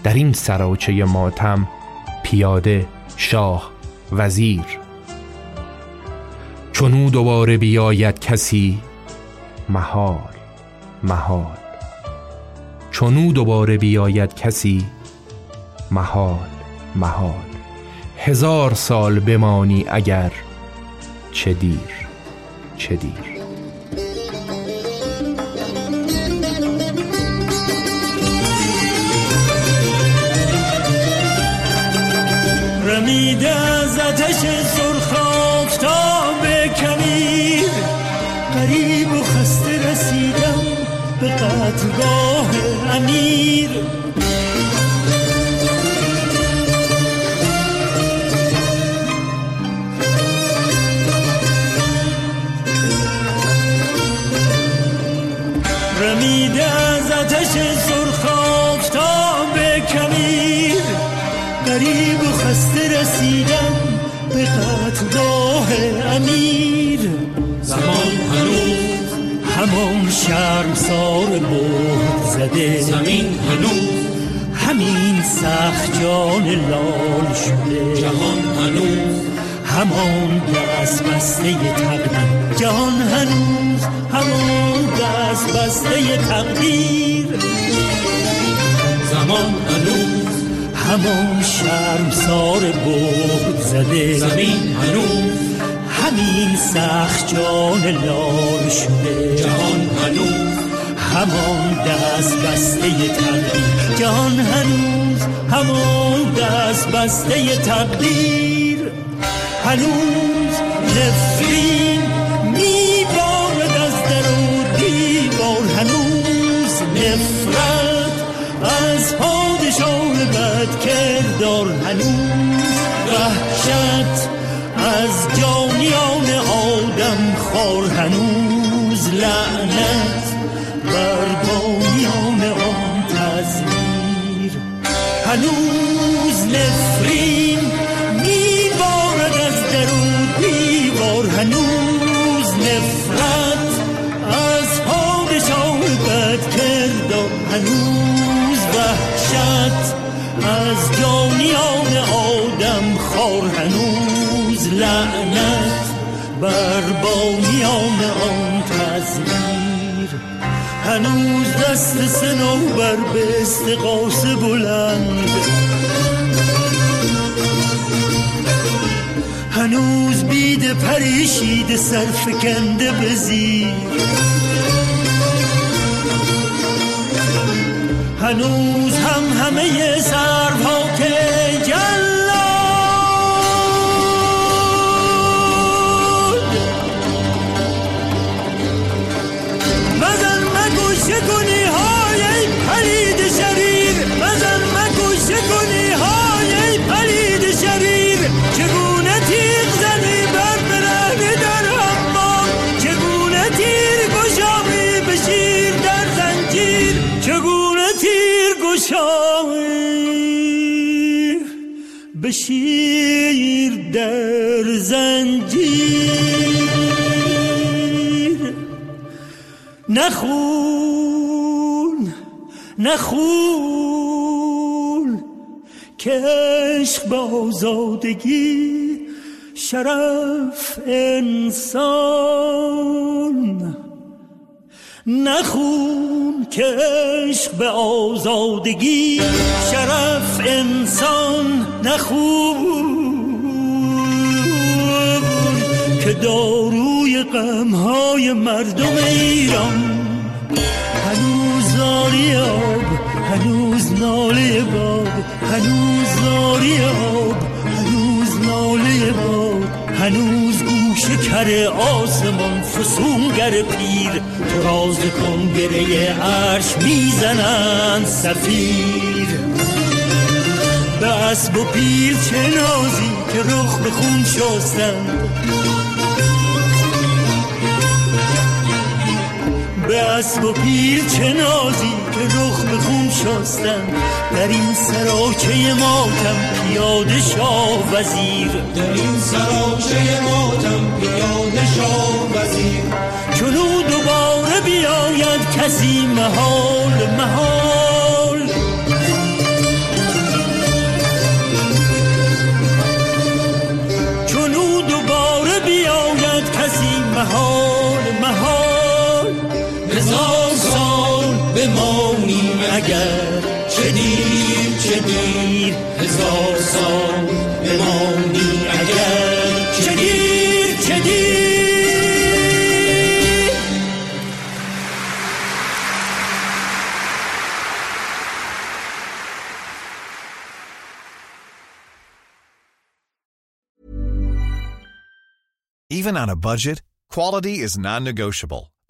در این سراچه ماتم پیاده شاه وزیر. چونو دوباره بیاید کسی؟ محال محال. چونو دوباره بیاید کسی؟ محال محال. هزار سال بمانی اگر چه دیر چه دیر. جان لال شده. جهان هنوز همان دست بسته تقدیر. جهان هنوز همان دست بسته تقدیر. زمان هنوز همان شرم سار بود زده. زمین هنوز همین سخت جان لال شده. جهان هنوز همان دست بسته تقدیر جهان هنوز همان دست بسته تقدیر هنوز نفرین میبارد از در و دیوار. هنوز نفرت از پادشاه بد کردار. هنوز وحشت از جانیان آدم خار هنوز لعنت بر بانیان آن تزمیر هنوز نفرین میبارد از در و دیوار هنوز نفرت از پادشاه بد کردار هنوز وحشت از جانیان آدم خار هنوز لعنت بر بانیان آن تزمیر هنوز دست سنوبر به استقاس بلند. هنوز بید پریشید سرفکنده به زیر. هنوز هم همه سرها نخون نخون. که عشق به آزادگی شرف انسان. نخون که عشق به آزادگی شرف انسان. نخون که داروی غمهای مردم ایران. هنوز زاری آب هنوز ناله باب هنوز زاری آب هنوز ناله باب هنوز گوش کر آسمان فسونگر پیر تو راز کن گره عرش می‌زنند سفیر. به اسب و پیر چه نازی که رخ به خون شستند. به اسب و پیر چه نازی که رخ به خون شستن در این سراچه ماتم پیاده شاه وزیر. در این سراچه ماتم پیاده شاه وزیر. چونو دوباره بیاید کسی محال محال. چونو اگر چه دیر چه دیر هزار سال بمانیم اگر چه دیر چه دیر Even on a budget, quality is non-negotiable.